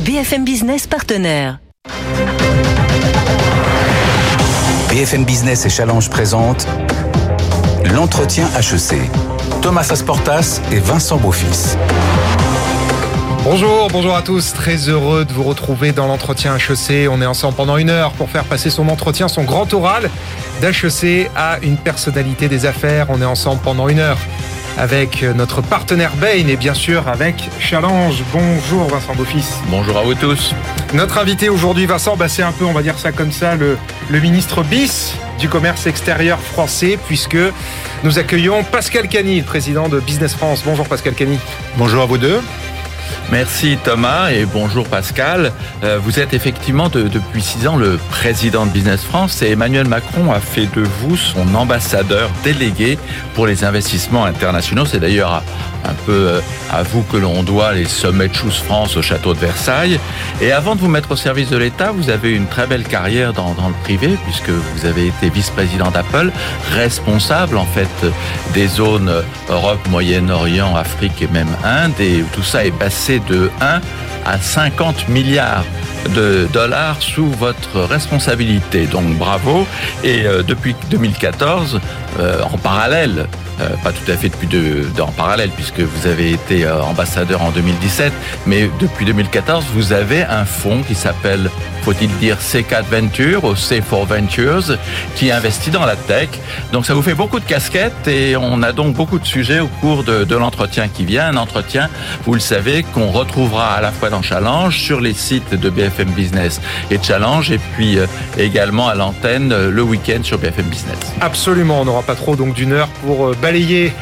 BFM Business partenaire. BFM Business et Challenge présente l'entretien HEC. Thomas Asportas et Vincent Beaufils. Bonjour, bonjour à tous. Très heureux de vous retrouver dans l'entretien HEC. On est ensemble pendant une heure pour faire passer son entretien, son grand oral d'HEC à une personnalité des affaires. On est ensemble pendant une heure avec notre partenaire Bain et bien sûr avec Challenge. Bonjour Vincent Beaufils. Bonjour à vous tous. Notre invité aujourd'hui, Vincent, bah c'est un peu, on va dire ça comme ça, le, le ministre bis du commerce extérieur français, puisque nous accueillons Pascal Cany, le président de Business France. Bonjour Pascal Cany. Bonjour à vous deux. Merci Thomas et bonjour Pascal. Euh, vous êtes effectivement de, depuis six ans le président de Business France et Emmanuel Macron a fait de vous son ambassadeur délégué pour les investissements internationaux. C'est d'ailleurs un peu euh, à vous que l'on doit les sommets de Choose France au château de Versailles. Et avant de vous mettre au service de l'État, vous avez une très belle carrière dans, dans le privé puisque vous avez été vice-président d'Apple, responsable en fait des zones Europe, Moyen-Orient, Afrique et même Inde. Et tout ça est passé de 1 à 50 milliards de dollars sous votre responsabilité. Donc bravo. Et euh, depuis 2014, euh, en parallèle, euh, pas tout à fait depuis de, en parallèle puisque vous avez été euh, ambassadeur en 2017, mais depuis 2014 vous avez un fonds qui s'appelle, faut-il dire C4 Ventures ou C4 Ventures, qui investit dans la tech. Donc ça vous fait beaucoup de casquettes et on a donc beaucoup de sujets au cours de, de l'entretien qui vient, un entretien, vous le savez, qu'on retrouvera à la fois dans Challenge, sur les sites de BFM Business et Challenge, et puis euh, également à l'antenne le week-end sur BFM Business. Absolument, on n'aura pas trop donc d'une heure pour balayer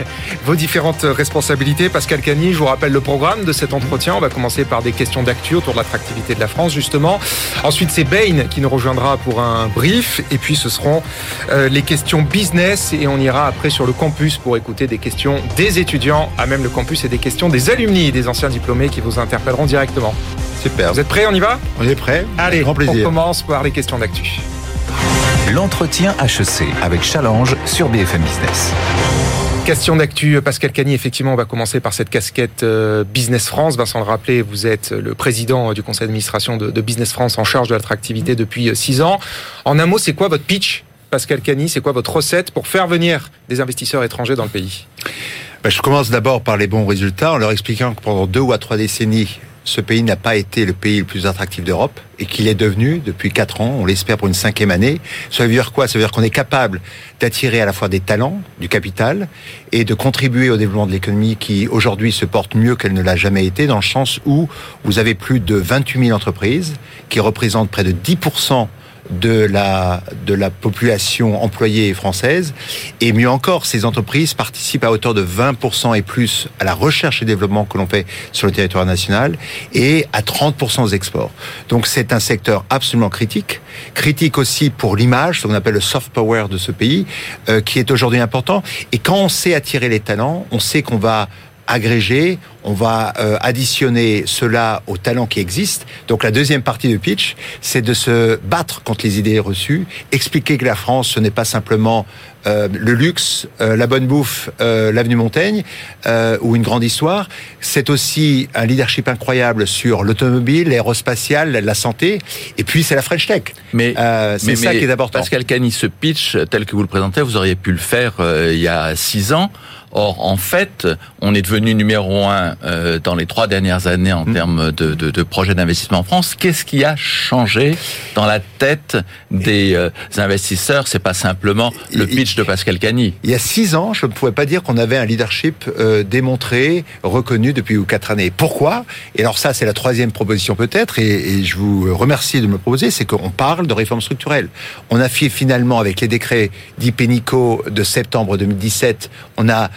vos différentes responsabilités. Pascal Cagny, je vous rappelle le programme de cet entretien. On va commencer par des questions d'actu autour de l'attractivité de la France, justement. Ensuite, c'est Bain qui nous rejoindra pour un brief. Et puis, ce seront euh, les questions business. Et on ira après sur le campus pour écouter des questions des étudiants, à même le campus, et des questions des alumni et des anciens diplômés qui vous interpelleront directement. Super. Vous êtes prêts? On y va? On est prêts. Allez, Grand plaisir. on commence par les questions d'actu. L'entretien HEC avec Challenge sur BFM Business. Question d'actu, Pascal Cagny. Effectivement, on va commencer par cette casquette euh, Business France. Vincent le rappelait, vous êtes le président du conseil d'administration de, Business France en charge de l'attractivité depuis euh, six ans. En un mot, c'est quoi votre pitch, Pascal Cagny? C'est quoi votre recette pour faire venir des investisseurs étrangers dans le pays? Ben, Je commence d'abord par les bons résultats en leur expliquant que pendant deux ou trois décennies, ce pays n'a pas été le pays le plus attractif d'Europe et qu'il est devenu depuis quatre ans, on l'espère pour une cinquième année. Ça veut dire quoi? Ça veut dire qu'on est capable d'attirer à la fois des talents, du capital et de contribuer au développement de l'économie qui aujourd'hui se porte mieux qu'elle ne l'a jamais été dans le sens où vous avez plus de 28 000 entreprises qui représentent près de 10 de la, de la population employée française. Et mieux encore, ces entreprises participent à hauteur de 20% et plus à la recherche et développement que l'on fait sur le territoire national et à 30% aux exports. Donc c'est un secteur absolument critique, critique aussi pour l'image, ce qu'on appelle le soft power de ce pays, euh, qui est aujourd'hui important. Et quand on sait attirer les talents, on sait qu'on va agrégé, on va euh, additionner cela aux talents qui existent. Donc la deuxième partie du pitch, c'est de se battre contre les idées reçues, expliquer que la France, ce n'est pas simplement euh, le luxe, euh, la bonne bouffe, euh, l'avenue Montaigne euh, ou une grande histoire. C'est aussi un leadership incroyable sur l'automobile, l'aérospatiale, la santé, et puis c'est la French Tech. Mais c'est mais, ça mais qui est important. Pascal Cani, ce pitch tel que vous le présentez, vous auriez pu le faire il y a six ans. Or, en fait, on est devenu numéro un euh, dans les trois dernières années en mmh. termes de, de, de projets d'investissement en France. Qu'est-ce qui a changé dans la tête des euh, investisseurs? C'est pas simplement le pitch de Pascal Cagny. Il y a six ans, je ne pouvais pas dire qu'on avait un leadership euh, démontré, reconnu depuis quatre années. Pourquoi? Et alors ça, c'est la troisième proposition peut-être, et, et, je vous remercie de me proposer, c'est qu'on parle de réforme structurelle. On a fait finalement avec les décrets d'Ipenico de septembre 2017, on a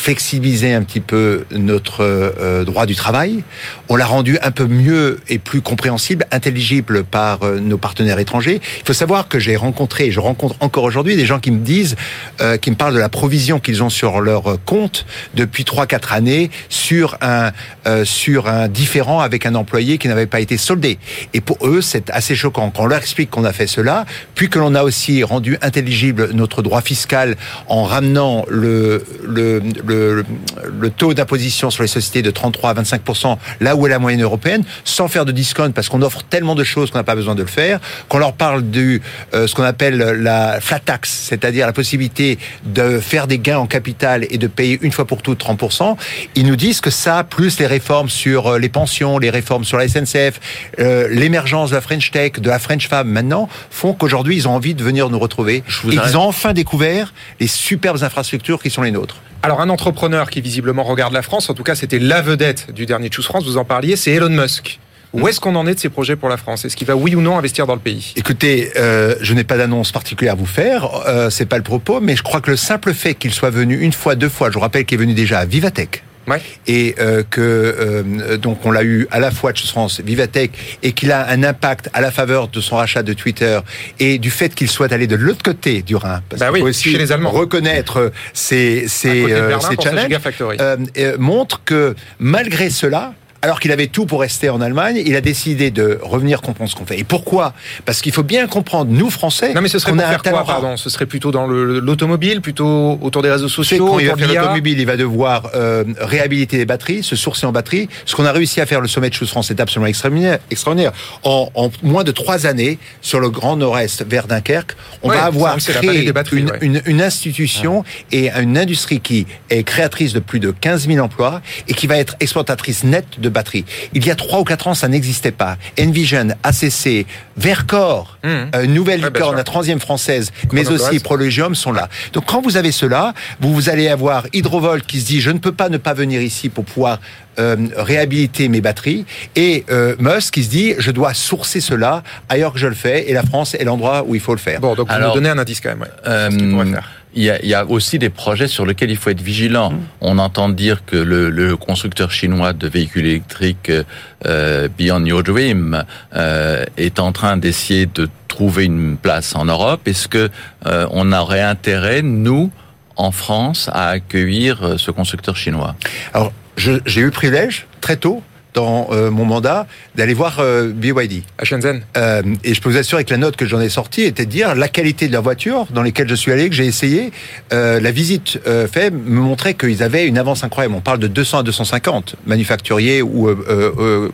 flexibilisé un petit peu notre euh, droit du travail. On l'a rendu un peu mieux et plus compréhensible, intelligible par euh, nos partenaires étrangers. Il faut savoir que j'ai rencontré, et je rencontre encore aujourd'hui des gens qui me disent, euh, qui me parlent de la provision qu'ils ont sur leur compte depuis 3-4 années sur un sur un différent avec un employé qui n'avait pas été soldé. Et pour eux, c'est assez choquant quand on leur explique qu'on a fait cela, puis que l'on a aussi rendu intelligible notre droit fiscal en ramenant le, le, le taux d'imposition sur les sociétés de 33 à 25 là où est la moyenne européenne, sans faire de discount parce qu'on offre tellement de choses qu'on n'a pas besoin de le faire, qu'on leur parle du euh, ce qu'on appelle la flat tax, c'est-à-dire la possibilité de faire des gains en capital et de payer une fois pour toutes 30 ils nous disent que ça, plus les réformes sur euh, les pensions, les réformes sur la SNCF, euh, l'émergence de la French Tech, de la French Fab maintenant, font qu'aujourd'hui ils ont envie de venir nous retrouver et qu'ils ont enfin découvert les superbes infrastructures qui sont les nôtres. Alors un entrepreneur qui visiblement regarde la France, en tout cas c'était la vedette du dernier Choose France, vous en parliez, c'est Elon Musk. Où est-ce qu'on en est de ces projets pour la France? Est-ce qu'il va oui ou non investir dans le pays? Écoutez, euh, je n'ai pas d'annonce particulière à vous faire, euh, c'est pas le propos, mais je crois que le simple fait qu'il soit venu une fois, deux fois, je vous rappelle qu'il est venu déjà à Vivatech, et euh, que euh, donc on l'a eu à la fois de France Vivatech et qu'il a un impact à la faveur de son rachat de Twitter et du fait qu'il soit allé de l'autre côté du Rhin parce bah qu'il faut aussi les Allemands. reconnaître ces ces, euh, ces challenges euh, montre que malgré cela alors qu'il avait tout pour rester en Allemagne, il a décidé de revenir comprendre ce qu'on fait. Et pourquoi? Parce qu'il faut bien comprendre, nous Français, non mais ce serait pour faire quoi, pardon? Ce serait plutôt dans l'automobile, plutôt autour des réseaux sociaux. Quand il va faire l'automobile, il va devoir euh, réhabiliter les batteries, se sourcer en batterie. Ce qu'on a réussi à faire le sommet de Choose France c'est absolument extraordinaire. extraordinaire. En, en, moins de trois années, sur le Grand Nord-Est vers Dunkerque, on va avoir créé une, une, une, institution et une industrie qui est créatrice de plus de 15 000 emplois et qui va être exportatrice nette de batterie. Il y a trois ou quatre ans, ça n'existait pas. Envision, ACC, Vercor, mmh. euh, Nouvelle Licorne, la troisième française, mais aussi Prologium sont là. Donc quand vous avez cela, vous, vous allez avoir Hydrovolt qui se dit je ne peux pas ne pas venir ici pour pouvoir euh, réhabiliter mes batteries et euh, Musk qui se dit je dois sourcer cela ailleurs que je le fais et la France est l'endroit où il faut le faire. Bon, donc vous nous donnez un indice quand même. Ouais, il y, a, il y, a, aussi des projets sur lesquels il faut être vigilant. Mmh. On entend dire que le, le, constructeur chinois de véhicules électriques euh, Beyond Your Dream euh, est en train d'essayer de trouver une place en Europe. Est-ce que euh, on aurait intérêt, nous, en France, à accueillir euh, ce constructeur chinois? Alors, j'ai eu le privilège très tôt dans euh, mon mandat d'aller voir euh, BYD à Shenzhen. Euh, et je peux vous assurer que la note que j'en ai sortie était de dire la qualité de la voiture dans lesquelles je suis allé, que j'ai essayé. Euh, la visite euh, fait me montrait qu'ils avaient une avance incroyable. On parle de 200 à 250 manufacturiers ou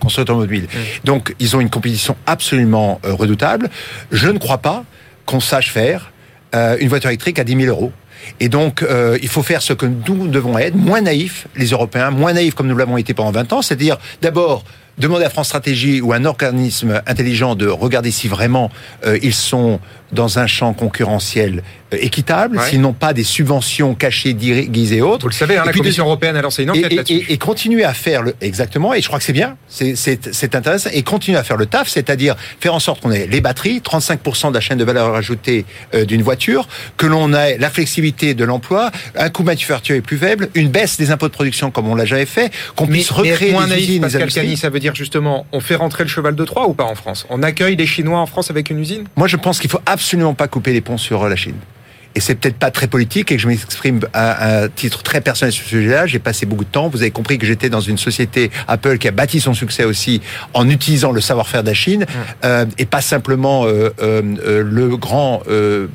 constructeurs automobiles. Mmh. Donc ils ont une compétition absolument redoutable. Je ne crois pas qu'on sache faire une voiture électrique à 10 000 euros. Et donc, euh, il faut faire ce que nous devons être, moins naïfs, les Européens, moins naïfs comme nous l'avons été pendant 20 ans, c'est-à-dire d'abord demander à France Stratégie ou un organisme intelligent de regarder si vraiment euh, ils sont dans un champ concurrentiel euh, équitable, ouais. n'ont pas des subventions cachées, déguisées et autres. Vous le savez, hein, la Commission de... européenne a lancé une enquête là-dessus. Et, et, continuer à faire le exactement, et je crois que c'est bien, c'est intéressant, et continuer à faire le taf, c'est-à-dire faire en sorte qu'on ait les batteries, 35% de la chaîne de valeur ajoutée euh, d'une voiture, que l'on ait la flexibilité de l'emploi, un coût manufacturier plus faible, une baisse des impôts de production comme on l'a jamais fait, qu'on puisse mais, recréer moins des naïf, usines, Pascal Cani, ça veut dire justement, on fait rentrer le cheval de Troie ou pas en France? On accueille les Chinois en France avec une usine? Moi, je pense qu'il faut absolument pas couper les ponts sur la Chine et c'est peut-être pas très politique et que je m'exprime à un titre très personnel sur ce sujet-là. J'ai passé beaucoup de temps. Vous avez compris que j'étais dans une société Apple qui a bâti son succès aussi en utilisant le savoir-faire de la Chine mmh. euh, et pas simplement euh, euh, le grand euh,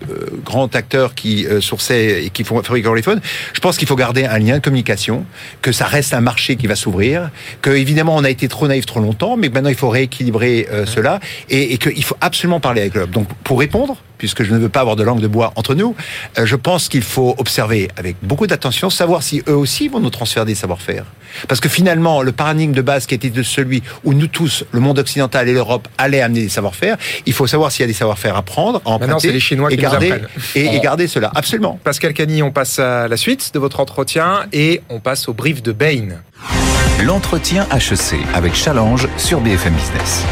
grand acteur qui euh, sourçait et qui fabrique l'iPhone. Je pense qu'il faut garder un lien de communication, que ça reste un marché qui va s'ouvrir, que évidemment on a été trop naïf trop longtemps, mais maintenant il faut rééquilibrer mmh. cela et, et qu'il faut absolument parler avec l'Europe. Donc pour répondre, puisque je ne veux pas avoir de langue de bois entre nous, euh, je pense qu'il faut observer avec beaucoup d'attention, savoir si eux aussi vont nous transférer des savoir-faire. Parce que finalement, le paradigme de base qui était de celui où nous tous, le monde occidental et l'Europe, allaient amener des savoir-faire, il faut savoir s'il y a des savoir-faire à prendre, à emprunter, les Chinois et, garder, et, et, garder cela. Absolument. Pascal Cani, on passe à la suite de votre entretien et on passe au brief de Bain. L'entretien HEC avec Challenge sur BFM Business.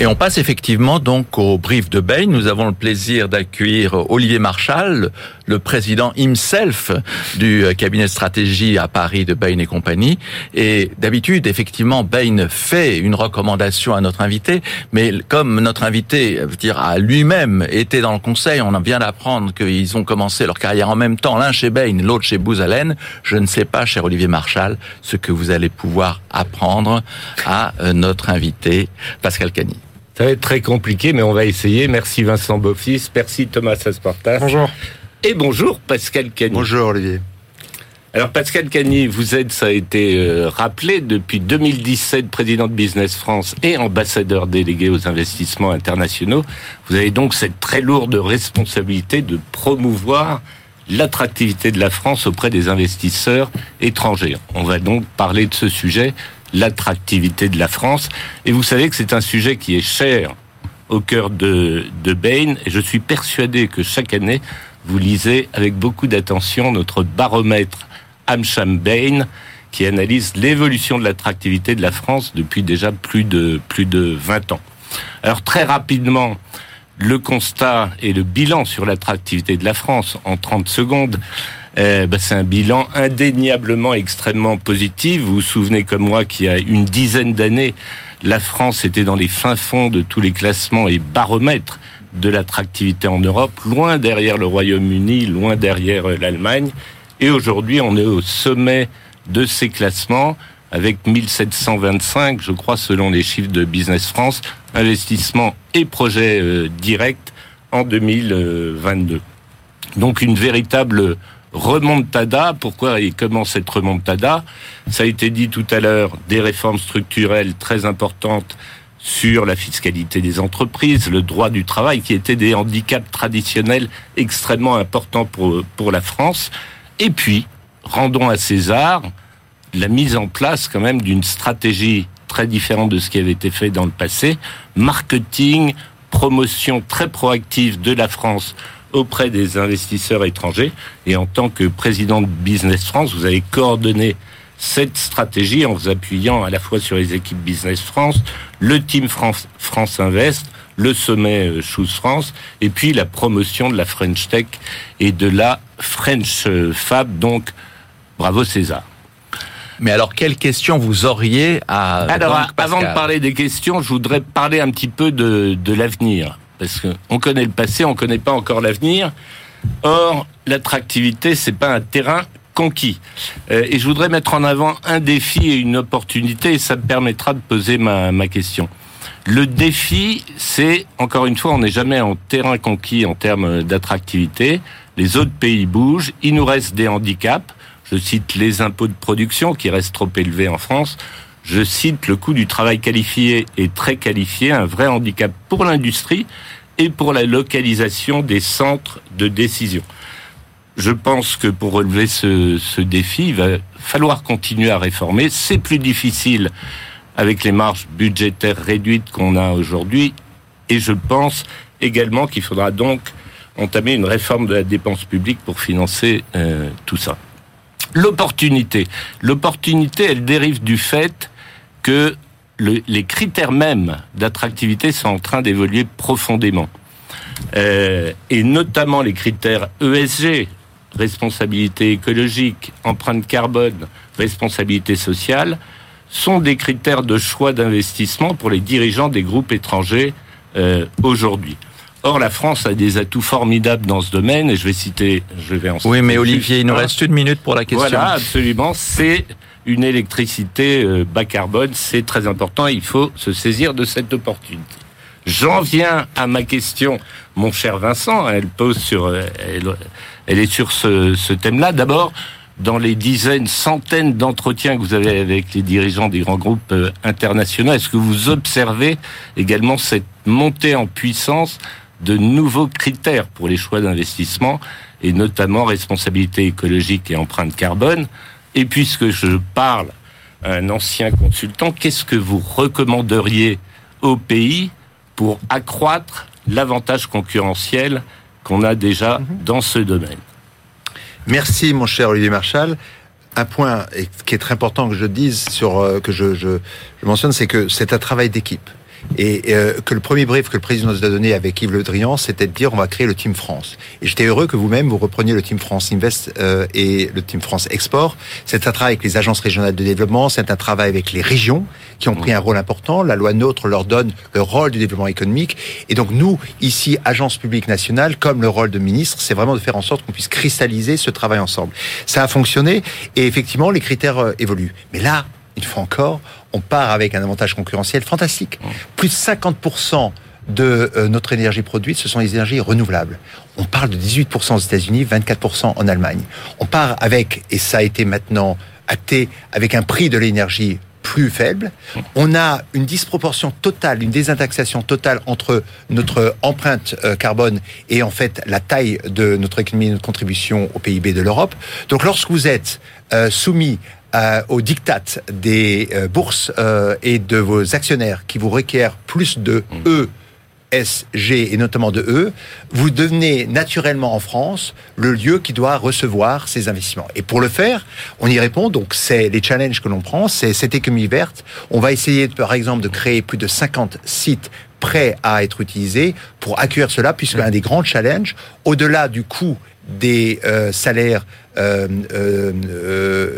Et on passe effectivement donc au brief de Bain. Nous avons le plaisir d'accueillir Olivier Marchal, le président himself du euh, cabinet de stratégie à Paris de Bain et compagnie. Et d'habitude, effectivement, Bain fait une recommandation à notre invité, mais comme notre invité, dire, a lui-même été dans le conseil, on vient d'apprendre qu'ils ont commencé leur carrière en même temps, l'un chez Bain, l'autre chez Booz Allen. Je ne sais pas, cher Olivier Marchal, ce que vous allez pouvoir apprendre à euh, notre invité, Pascal Cagny. Ça va être très compliqué, mais on va essayer. Merci Vincent Beaufils, merci Thomas Asportas. Bonjour. Et bonjour Pascal Cagny. Bonjour Olivier. Alors Pascal Cagny, vous êtes, ça a été euh, rappelé, depuis 2017 président de Business France et ambassadeur délégué aux investissements internationaux. Vous avez donc cette très lourde responsabilité de promouvoir l'attractivité de la France auprès des investisseurs étrangers. On va donc parler de ce sujet l'attractivité de la France. Et vous savez que c'est un sujet qui est cher au cœur de, de Bain. Et je suis persuadé que chaque année, vous lisez avec beaucoup d'attention notre baromètre Amsham Bain qui analyse l'évolution de l'attractivité de la France depuis déjà plus de, plus de 20 ans. Alors très rapidement, le constat et le bilan sur l'attractivité de la France en 30 secondes. Euh, bah, c'est un bilan indéniablement extrêmement positif. Vous vous souvenez comme moi qu'il y a une dizaine d'années, la France était dans les fins fonds de tous les classements et baromètres de l'attractivité en Europe, loin derrière le Royaume-Uni, loin derrière euh, l'Allemagne. Et aujourd'hui, on est au sommet de ces classements avec 1725, je crois, selon les chiffres de Business France, investissements et projets euh, directs en 2022. Donc une véritable remontada. Pourquoi et comment cette remontada? Ça a été dit tout à l'heure, des réformes structurelles très importantes sur la fiscalité des entreprises, le droit du travail, qui étaient des handicaps traditionnels extrêmement importants pour, pour la France. Et puis, rendons à César la mise en place quand même d'une stratégie très différente de ce qui avait été fait dans le passé, marketing, promotion très proactive de la France auprès des investisseurs étrangers. Et en tant que président de Business France, vous avez coordonné cette stratégie en vous appuyant à la fois sur les équipes Business France, le team France, France Invest, le sommet euh, Choose France, et puis la promotion de la French Tech et de la French euh, Fab. Donc, bravo César. Mais alors, quelles questions vous auriez à... Alors, avant de parler des questions, je voudrais parler un petit peu de, de l'avenir parce qu'on connaît le passé, on ne connaît pas encore l'avenir. Or, l'attractivité, c'est pas un terrain conquis. Euh, et je voudrais mettre en avant un défi et une opportunité, et ça me permettra de poser ma, ma question. Le défi, c'est, encore une fois, on n'est jamais en terrain conquis en termes d'attractivité. Les autres pays bougent, il nous reste des handicaps. Je cite les impôts de production qui restent trop élevés en France. Je cite le coût du travail qualifié et très qualifié, un vrai handicap pour l'industrie et pour la localisation des centres de décision. Je pense que pour relever ce, défi, il va falloir continuer à réformer. C'est plus difficile avec les marges budgétaires réduites qu'on a aujourd'hui. Et je pense également qu'il faudra donc entamer une réforme de la dépense publique pour financer euh, tout ça. L'opportunité. L'opportunité, elle dérive du fait que les critères mêmes d'attractivité sont en train d'évoluer profondément. Euh, et notamment les critères ESG, responsabilité écologique, empreinte carbone, responsabilité sociale, sont des critères de choix d'investissement pour les dirigeants des groupes étrangers euh, aujourd'hui. Or, la France a des atouts formidables dans ce domaine, et je vais citer, je vais en Oui, mais Olivier, il nous reste une minute pour la question. Voilà, absolument. C'est une électricité euh, bas carbone, c'est très important, il faut se saisir de cette opportunité. J'en viens à ma question, mon cher Vincent, elle pose sur, euh, elle, est sur ce, thème-là. D'abord, dans les dizaines, centaines d'entretiens que vous avez avec les dirigeants des grands groupes euh, internationaux, est-ce que vous observez également cette montée en puissance de nouveaux critères pour les choix d'investissement et notamment responsabilité écologique et empreinte carbone et puisque je parle à un ancien consultant, qu'est-ce que vous recommanderiez au pays pour accroître l'avantage concurrentiel qu'on a déjà mhm. dans ce domaine? Merci, mon cher Olivier Marchal. Un point qui est très important que je dise sur euh, que je, je, je mentionne, c'est que c'est un travail d'équipe. Et euh, que le premier brief que le président nous a donné avec Yves Le Drian, c'était de dire on va créer le Team France. Et j'étais heureux que vous-même vous repreniez le Team France Invest euh, et le Team France Export. C'est un travail avec les agences régionales de développement, c'est un travail avec les régions qui ont pris un rôle important. La loi NOTRe leur donne le rôle du développement économique. Et donc nous, ici, agence publique nationale, comme le rôle de ministre, c'est vraiment de faire en sorte qu'on puisse cristalliser ce travail ensemble. Ça a fonctionné et effectivement, les critères euh, évoluent. Mais là, une fois encore, on part avec un avantage concurrentiel fantastique. Plus de 50% de euh, notre énergie produite, ce sont les énergies renouvelables. On parle de 18% aux États-Unis, 24% en Allemagne. On part avec, et ça a été maintenant acté, avec un prix de l'énergie plus faible. On a une disproportion totale, une désindexation totale entre notre empreinte euh, carbone et en fait la taille de notre économie, notre contribution au PIB de l'Europe. Donc lorsque vous êtes euh, soumis euh, aux des euh, bourses euh, et de vos actionnaires qui vous requièrent plus de E, S, G et notamment de E, vous devenez naturellement en France le lieu qui doit recevoir ces investissements. Et pour le faire, on y répond. Donc c'est les challenges que l'on prend, c'est cette économie verte. On va essayer par exemple de créer plus de 50 sites prêts à être utilisés pour accueillir cela, puisque un des grands challenges, au-delà du coût des euh, salaires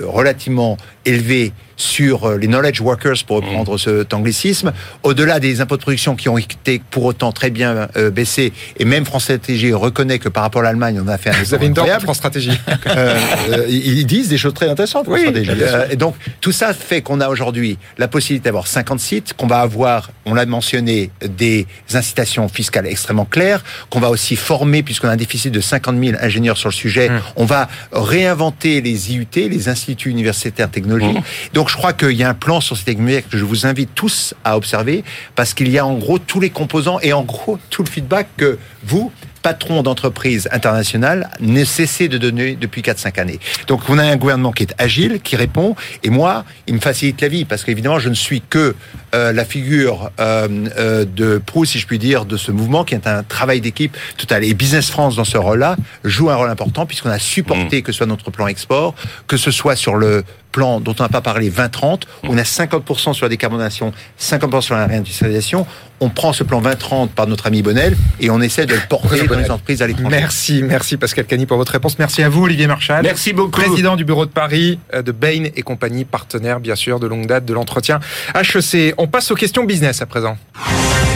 relativement élevés sur euh, les knowledge workers, pour reprendre ce anglicisme, au-delà des impôts de production qui ont été pour autant très bien euh, baissés, et même France Stratégie reconnaît que par rapport à l'Allemagne, on a fait un Vous avez une dent. France Stratégie. Euh, euh, ils disent des choses très intéressantes. Oui. Euh, et donc tout ça fait qu'on a aujourd'hui la possibilité d'avoir 50 sites, qu'on va avoir, on l'a mentionné, des incitations fiscales extrêmement claires, qu'on va aussi former, puisqu'on a un déficit de 50 000 ingénieurs sur le sujet, Hum. on va réinventer les IUT, les instituts universitaires technologiques. Hum. Donc je crois qu'il y a un plan sur cette technologie que je vous invite tous à observer, parce qu'il y a en gros tous les composants et en gros tout le feedback que vous, patron d'entreprise internationale, ne cessez de donner depuis 4-5 années. Donc on a un gouvernement qui est agile, qui répond, et moi, il me facilite la vie, parce qu'évidemment, je ne suis que euh, la figure euh, euh, de proue, si je puis dire, de ce mouvement, qui est un travail d'équipe total. Et Business France, dans ce rôle-là, joue un rôle important, puisqu'on a supporté que ce soit notre plan export, que ce soit sur le plan dont on n'a pas parlé 2030, on a 50% sur la décarbonation, 50% sur la réindustrialisation. On prend ce plan 2030 par notre ami Bonnel et on essaie de le porter dans les entreprises à l'étranger. Merci, merci Pascal Cagny pour votre réponse. Merci à vous Olivier Marchal. Merci beaucoup. Président du bureau de Paris euh, de Bain et compagnie, partenaire bien sûr de longue date de l'entretien HEC. On passe aux questions business à présent.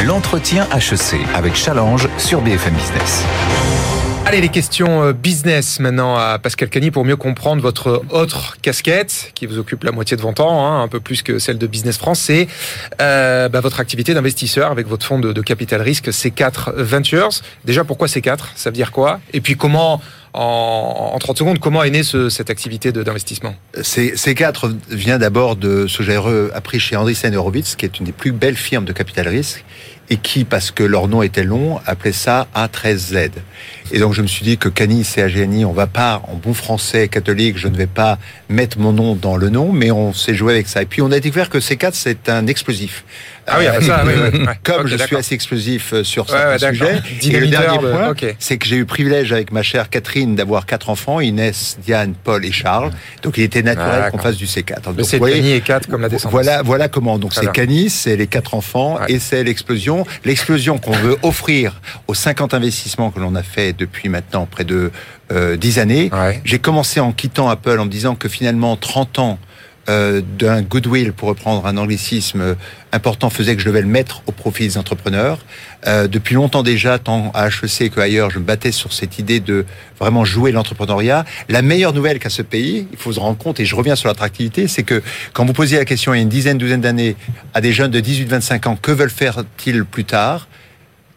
L'entretien HEC avec Challenge sur BFM Business. Allez, les questions euh, business maintenant à Pascal Cagny pour mieux comprendre votre autre casquette qui vous occupe la moitié de votre temps, hein, un peu plus que celle de Business France, c'est euh, bah, votre activité d'investisseur avec votre fonds de, capital risque C4 Ventures. Déjà, pourquoi C4 Ça veut dire quoi? Et puis comment, en, en 30 secondes, comment est née ce- cette activité d'investissement? C- C4 vient d'abord de ce que j'ai appris chez Andreessen Horowitz, qui est une des plus belles firmes de capital risque, et qui, parce que leur nom était long, appelait ça A13Z. Et donc je me suis dit que Cani, CAGNI, on va pas, en bon français catholique, je ne vais pas mettre mon nom dans le nom, mais on s'est joué avec ça. Et puis on a découvert que C4, c'est un explosif. Ah oui, Euh, ça, oui, oui, ouais. Comme je suis assez explosif euh, sur certains ouais, sujets. Et le dernier de- point, c'est que j'ai eu le privilège avec ma chère Catherine d'avoir quatre enfants, Inès, Diane, Paul et Charles. Donc il était naturel Ah, qu'on fasse du C4. Le Donc, C vous voyez, Cagny et 4 comme la descendance. voilà, voilà comment. Donc c'est. Canis, c'est les quatre enfants Ouais. et c'est l'explosion. L'explosion qu'on veut offrir aux 50 investissements que l'on a fait depuis maintenant près de euh, 10 années. Ouais. J'ai commencé en quittant Apple en me disant que finalement 30 ans euh, d'un goodwill, pour reprendre un anglicisme euh, important, faisait que je devais le mettre au profit des entrepreneurs. Euh, depuis longtemps déjà, tant à HEC qu'ailleurs, je me battais sur cette idée de vraiment jouer l'entrepreneuriat. La meilleure nouvelle qu'a ce pays, il faut se rendre compte, et je reviens sur l'attractivité, c'est que quand vous posiez la question il y a une dizaine, douzaine d'années à des jeunes de 18-25 ans, que veulent faire-ils plus tard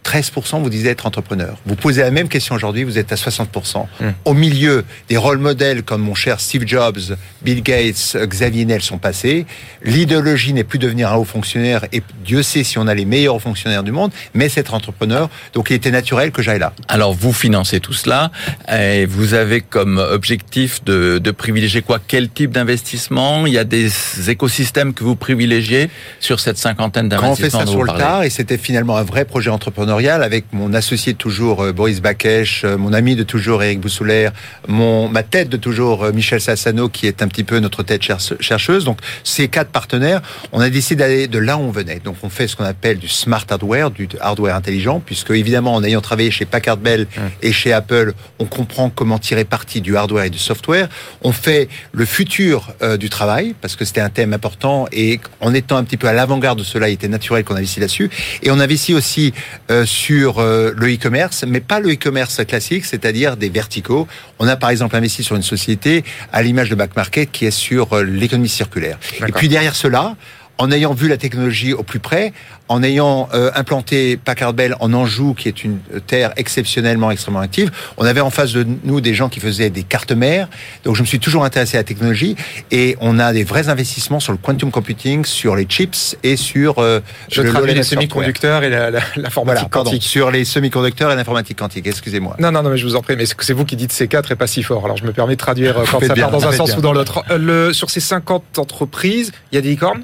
13% vous disiez être entrepreneur. Vous posez la même question aujourd'hui, vous êtes à 60%. Mm. Au milieu des rôles modèles comme mon cher Steve Jobs, Bill Gates, Xavier Niel sont passés. L'idéologie n'est plus devenir un haut fonctionnaire et Dieu sait si on a les meilleurs hauts fonctionnaires du monde, mais c'est être entrepreneur. Donc il était naturel que j'aille là. Alors vous financez tout cela et vous avez comme objectif de, de privilégier quoi? Quel type d'investissement? Il y a des écosystèmes que vous privilégiez sur cette cinquantaine Quand on fait d'investissements ça sur le tard, et c'était finalement un vrai projet entrepreneurial entrepreneuriale avec mon associé de toujours euh, Boris Bakesh, euh, mon ami de toujours Eric Boussoulaire, mon ma tête de toujours euh, Michel Sassano qui est un petit peu notre tête chercheuse. Donc ces quatre partenaires, on a décidé d'aller de là où on venait. Donc on fait ce qu'on appelle du smart hardware, du hardware intelligent, puisque évidemment en ayant travaillé chez Packard Bell et chez Apple, on comprend comment tirer parti du hardware et du software. On fait le futur du travail parce que c'était un thème important et en étant un petit peu à l'avant-garde de cela, il était naturel qu'on investit là-dessus. Et on investit aussi euh, sur euh, le e-commerce, mais pas le e-commerce classique, c'est-à-dire des verticaux. On a par exemple investi sur une société à l'image de Back Market qui est sur euh, l'économie circulaire. Et puis derrière cela, en ayant vu la technologie au plus près, en ayant euh, implanté Packard Bell en Anjou, qui est une terre exceptionnellement extrêmement active, on avait en face de nous des gens qui faisaient des cartes mères. Donc je me suis toujours intéressé à la technologie et on a des vrais investissements sur le quantum computing, sur les chips et sur euh, je le les semi-conducteurs et l'informatique quantique. sur les semi-conducteurs et l'informatique quantique. Excusez-moi. Non, non, non, mais je vous en prie. Mais c'est vous qui dites C4 et pas si fort. Alors je me permets de traduire euh, quand ça part dans un sens ou dans l'autre. Le, sur ces 50 entreprises, il y a des licornes?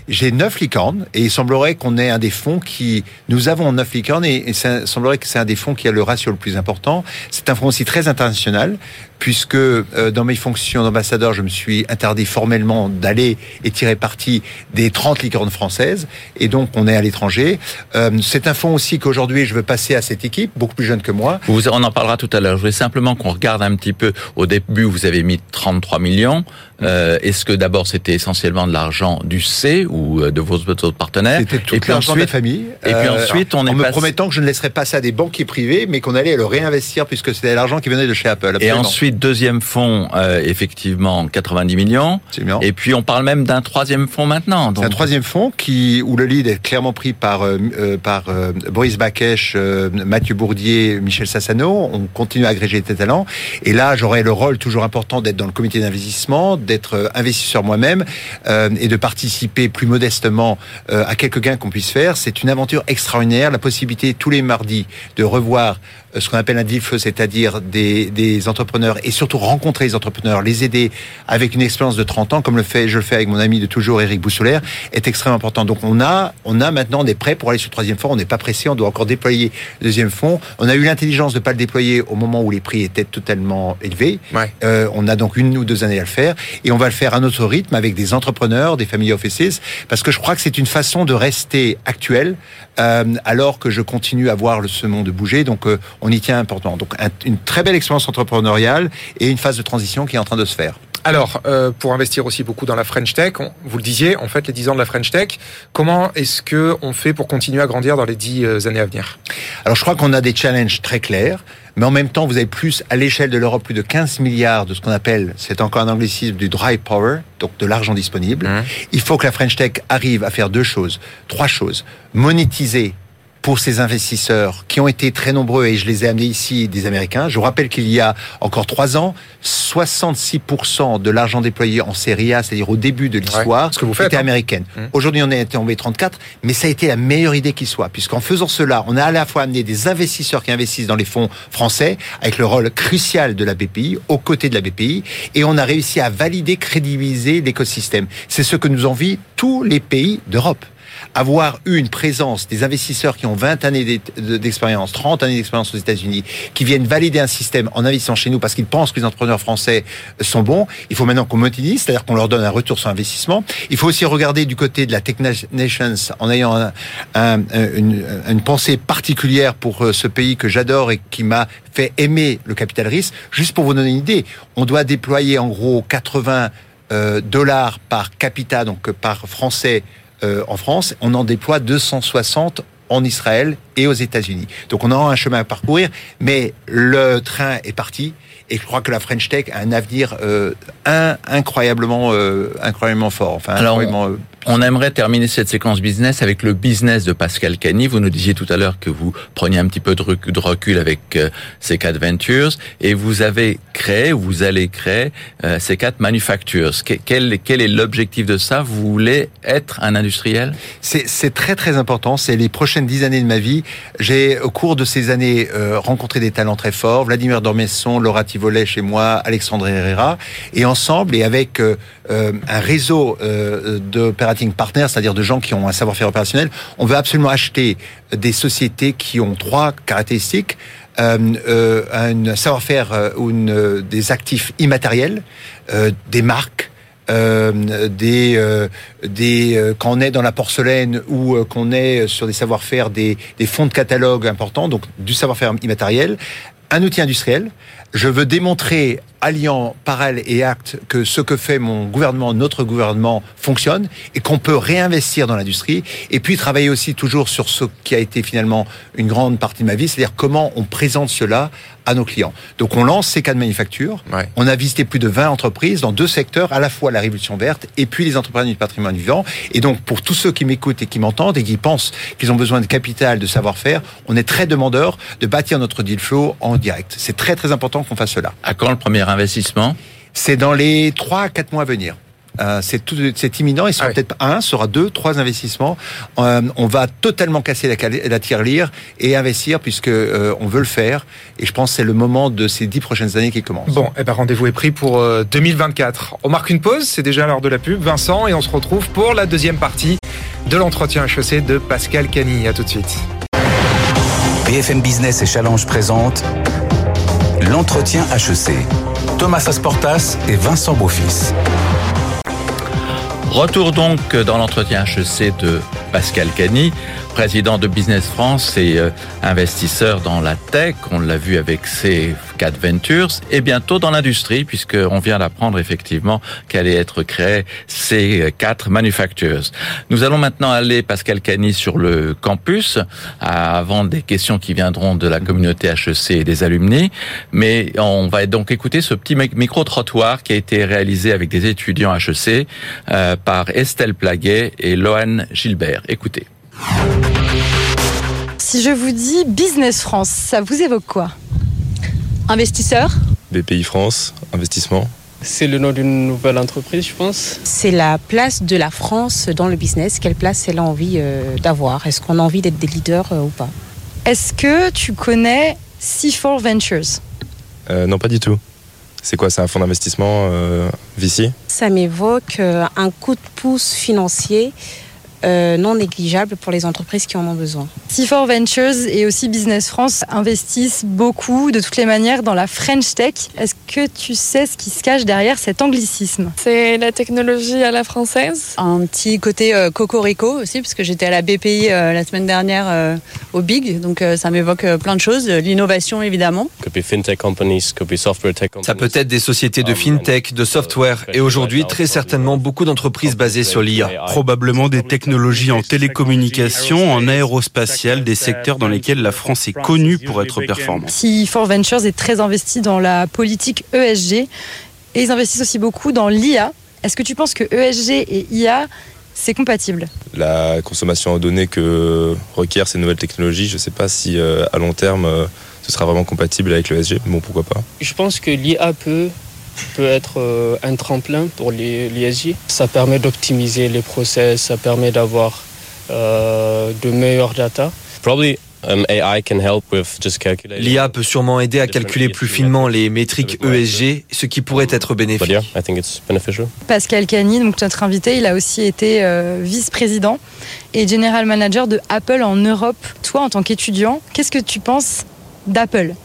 j'ai neuf licornes et il semblerait qu'on ait un des fonds qui, nous avons neuf licornes et, il semblerait que c'est un des fonds qui a le ratio le plus important. C'est un fonds aussi très international puisque euh, dans mes fonctions d'ambassadeur, je me suis interdit formellement d'aller et tirer parti des 30 licornes françaises et donc on est à l'étranger. Euh, c'est un fonds aussi qu'aujourd'hui je veux passer à cette équipe, beaucoup plus jeune que moi. On en parlera tout à l'heure. Je voulais simplement qu'on regarde un petit peu. Au début, vous avez mis 33 millions. Euh, Est-ce que d'abord c'était essentiellement de l'argent du C ou euh, de vos autres partenaires C'était tout l'argent de la famille. Et puis euh, ensuite, on en est me promettant que je ne laisserais pas ça à des banquiers privés, mais qu'on allait le réinvestir puisque c'était l'argent qui venait de chez Apple. Et ensuite, deuxième fonds, euh, effectivement, 90 millions. Et puis on parle même d'un troisième fonds maintenant. C'est un troisième fonds qui où le lead est clairement pris par par Boris Bakesh, Mathieu Bourdier, Michel Sassano. On continue à agréger des talents. Et là, j'aurai le rôle toujours important d'être dans le comité d'investissement, d'être investisseur moi-même et de participer plus modestement euh, à quelques gains qu'on puisse faire. C'est une aventure extraordinaire, la possibilité tous les mardis de revoir ce qu'on appelle un deal c'est-à-dire des, des, entrepreneurs et surtout rencontrer les entrepreneurs, les aider avec une expérience de 30 ans, comme le fait, je le fais avec mon ami de toujours, Eric Boussolaire, est extrêmement important. Donc on a, on a maintenant des prêts pour aller sur le troisième fonds. On n'est pas pressé, on doit encore déployer le deuxième fonds. On a eu l'intelligence de ne pas le déployer au moment où les prix étaient totalement élevés. Euh, on a donc une ou deux années à le faire et on va le faire à notre rythme avec des entrepreneurs, des family offices, parce que je crois que c'est une façon de rester actuel euh, alors que je continue à voir le, ce monde bouger. Donc euh, on y tient important. Donc une très belle expérience entrepreneuriale et une phase de transition qui est en train de se faire. Alors, euh, pour investir aussi beaucoup dans la French Tech, vous le disiez, en fait, les 10 ans de la French Tech, comment est-ce que on fait pour continuer à grandir dans les 10 années à venir? Alors, je crois qu'on a des challenges très clairs, mais en même temps, vous avez plus, à l'échelle de l'Europe, plus de 15 milliards de ce qu'on appelle, c'est encore un anglicisme, du dry power, donc de l'argent disponible. Mmh. Il faut que la French Tech arrive à faire deux choses, trois choses. Monétiser pour ces investisseurs qui ont été très nombreux et je les ai amenés ici des Américains. Je vous rappelle qu'il y a encore trois ans, 66% de l'argent déployé en série A, c'est-à-dire au début de l'histoire, ouais, était hein. américaine. Mmh. Aujourd'hui, on est tombé 34, mais ça a été la meilleure idée qui soit, puisqu'en faisant cela, on a à la fois amené des investisseurs qui investissent dans les fonds français, avec le rôle crucial de la BPI, aux côtés de la BPI, et on a réussi à valider, crédibiliser l'écosystème. C'est ce que nous envient tous les pays d'Europe avoir eu une présence des investisseurs qui ont 20 années d'expérience, 30 années d'expérience aux États-Unis, qui viennent valider un système en investissant chez nous parce qu'ils pensent que les entrepreneurs français sont bons, il faut maintenant qu'on monétise, c'est-à-dire qu'on leur donne un retour sur investissement. Il faut aussi regarder du côté de la Tech Nations en ayant une, une pensée particulière pour euh, ce pays que j'adore et qui m'a fait aimer le capital risque. Juste pour vous donner une idée, on doit déployer en gros 80 euh, dollars par capita, donc par français euh, en France, on en déploie 260 en Israël et aux États-Unis. Donc on aura un chemin à parcourir, mais le train est parti et je crois que la French Tech a un avenir euh, incroyablement, euh, incroyablement fort. Enfin, incroyablement, euh, on aimerait terminer cette séquence business avec le business de Pascal Cani. Vous nous disiez tout à l'heure que vous preniez un petit peu de recul avec euh, C4 Ventures et vous avez créé, vous allez créer euh, C4 Manufactures. Quel, est l'objectif de ça? Vous voulez être un industriel? C'est très très important. C'est les prochaines dix années de ma vie. J'ai au cours de ces années euh, rencontré des talents très forts. Vladimir Dormesson, Laura Tivolet chez moi, Alexandre Herrera. Et ensemble et avec un réseau d'opérateurs partners, c'est-à-dire de gens qui ont un savoir-faire opérationnel. On veut absolument acheter des sociétés qui ont trois caractéristiques. Euh, euh, un savoir-faire euh, ou des actifs immatériels, des marques, euh, des quand on est dans la porcelaine ou qu'on est sur des savoir-faire, des, des fonds de catalogue importants, donc du savoir-faire immatériel, un outil industriel. Je veux démontrer alliant parallèle et acte que ce que fait mon gouvernement, notre gouvernement, fonctionne et qu'on peut réinvestir dans l'industrie et puis travailler aussi toujours sur ce qui a été finalement une grande partie de ma vie, c'est-à-dire comment on présente cela à nos clients. Donc on lance ces cas de manufacture. On a visité plus de 20 entreprises dans deux secteurs, à la fois la révolution verte et puis les entrepreneurs du patrimoine vivant. Et donc pour tous ceux qui m'écoutent et qui m'entendent et qui pensent qu'ils ont besoin de capital, de savoir-faire, on est très demandeur de bâtir notre deal flow en direct. C'est très très important qu'on fasse cela. À quand le premier investissement C'est dans les 3 à 4 mois à venir. Euh, c'est tout, c'est imminent. Il sera ah peut-être un, sera deux, trois investissements. Euh, on va totalement casser la, la tirelire et investir puisque euh, on veut le faire. Et je pense que c'est le moment de ces dix prochaines années qui commencent. Bon, et eh ben rendez-vous est pris pour 2024. On marque une pause. C'est déjà l'heure de la pub, Vincent, et on se retrouve pour la deuxième partie de l'entretien HEC de Pascal Cani. À tout de suite. BFM Business et Challenge présente l'entretien HEC. Thomas Asportas et Vincent Beaufils. Retour donc dans l'entretien HEC de Pascal Cani, président de Business France et euh, investisseur dans la tech. On l'a vu avec ses quatre ventures et bientôt dans l'industrie puisqu'on vient d'apprendre effectivement qu'allait être créée ces quatre manufactures. Nous allons maintenant aller, Pascal Cani, sur le campus avant des questions qui viendront de la communauté HEC et des alumni. Mais on va donc écouter ce petit micro-trottoir qui a été réalisé avec des étudiants HEC euh, par Estelle Plaguet et Lohan Gilbert. Écoutez. Si je vous dis Business France, ça vous évoque quoi? Investisseur BPI France, investissement. C'est le nom d'une nouvelle entreprise, je pense. C'est la place de la France dans le business. Quelle place elle a envie euh, d'avoir? Est-ce qu'on a envie d'être des leaders euh, ou pas? Est-ce que tu connais C4 Ventures? Euh, Non, pas du tout. C'est quoi? C'est un fonds d'investissement VC Ça m'évoque un coup de pouce financier euh, non négligeable pour les entreprises qui en ont besoin. C4 Ventures et aussi Business France investissent beaucoup de toutes les manières dans la French Tech. Est-ce que tu sais ce qui se cache derrière cet anglicisme? C'est la technologie à la française. Un petit côté euh, cocorico aussi, parce que j'étais à la BPI euh, la semaine dernière au Big, donc ça m'évoque plein de choses, l'innovation évidemment. Ça peut être des sociétés de fintech, de software et aujourd'hui très certainement beaucoup d'entreprises basées sur l'IA. Probablement des technologies en télécommunication, en aérospatial, des secteurs dans lesquels la France est connue pour être performante. Si For Ventures est très investi dans la politique ESG et ils investissent aussi beaucoup dans l'IA. Est-ce que tu penses que ESG et IA c'est compatible? La consommation en données que requièrent ces nouvelles technologies, je ne sais pas si euh, à long terme euh, ce sera vraiment compatible avec l'ESG, mais bon pourquoi pas. Je pense que l'IA peut peut être euh, un tremplin pour l'ISJ. Ça permet d'optimiser les process, ça permet d'avoir euh, de meilleures data. Um, L'IA peut sûrement aider à calculer plus finement les métriques ESG, ce qui pourrait être bénéfique. Pascal Cani, donc notre invité, il a aussi été euh, vice-président et general manager de Apple en Europe. Toi, en tant qu'étudiant, qu'est-ce que tu penses d'Apple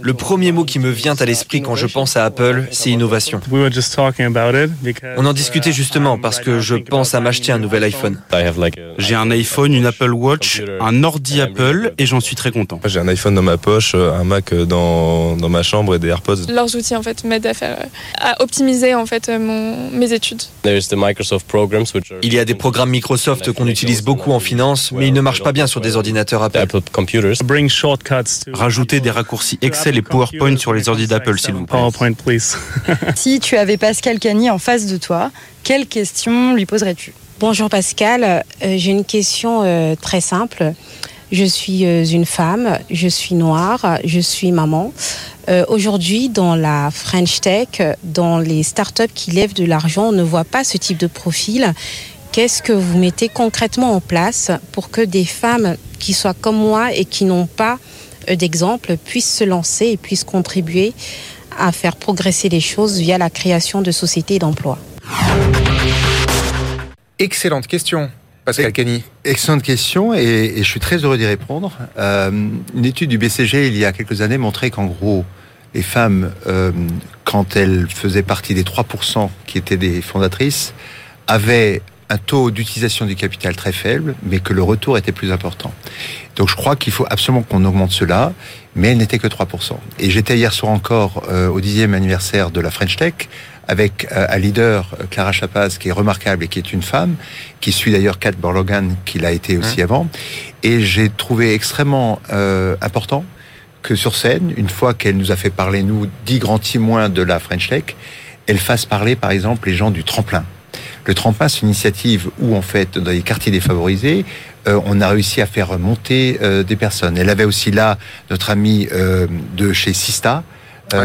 le premier mot qui me vient à l'esprit quand je pense à Apple, c'est innovation. On en discutait justement parce que je pense à m'acheter un nouvel iPhone. J'ai un iPhone, une Apple Watch, un ordi Apple et j'en suis très content. J'ai un iPhone dans ma poche, euh, un Mac euh, dans, dans ma chambre et des AirPods. Leurs outils en fait m'aident à faire à optimiser en fait mon, mes études. Il y a des programmes Microsoft qu'on utilise beaucoup en finance, mais ils ne marchent pas bien sur des ordinateurs Apple. Rajouter des raccourcis Excel et PowerPoint sur les ordi d'Apple, s'il vous plaît. si tu avais Pascal Cagny en face de toi, quelle question lui poserais-tu? Bonjour Pascal, euh, j'ai une question euh, très simple. Je suis euh, une femme, je suis noire, je suis maman. Aujourd'hui, dans la French Tech, dans les startups qui lèvent de l'argent, on ne voit pas ce type de profil. Qu'est-ce que vous mettez concrètement en place pour que des femmes qui soient comme moi et qui n'ont pas d'exemple puissent se lancer et puissent contribuer à faire progresser les choses via la création de sociétés et d'emplois. Excellente question. Pascal Cani. Excellente question et, je suis très heureux d'y répondre. Euh, une étude du BCG il y a quelques années montrait qu'en gros, les femmes, euh, quand elles faisaient partie des 3% qui étaient des fondatrices, avaient un taux d'utilisation du capital très faible, mais que le retour était plus important. Donc je crois qu'il faut absolument qu'on augmente cela, mais elle n'était que 3%. Et j'étais hier soir encore euh, au dixième anniversaire de la French Tech avec euh, un leader, euh, Clara Chapaz, qui est remarquable et qui est une femme, qui suit d'ailleurs Kat Borlogan, qui l'a été aussi hein. avant. Et j'ai trouvé extrêmement important que sur scène, une fois qu'elle nous a fait parler, nous, dix grands témoins de la French Tech, elle fasse parler, par exemple, les gens du tremplin. Le tremplin, c'est une initiative où, en fait, dans les quartiers défavorisés, euh, on a réussi à faire monter euh, des personnes. Elle avait aussi là notre ami euh, de chez Sista,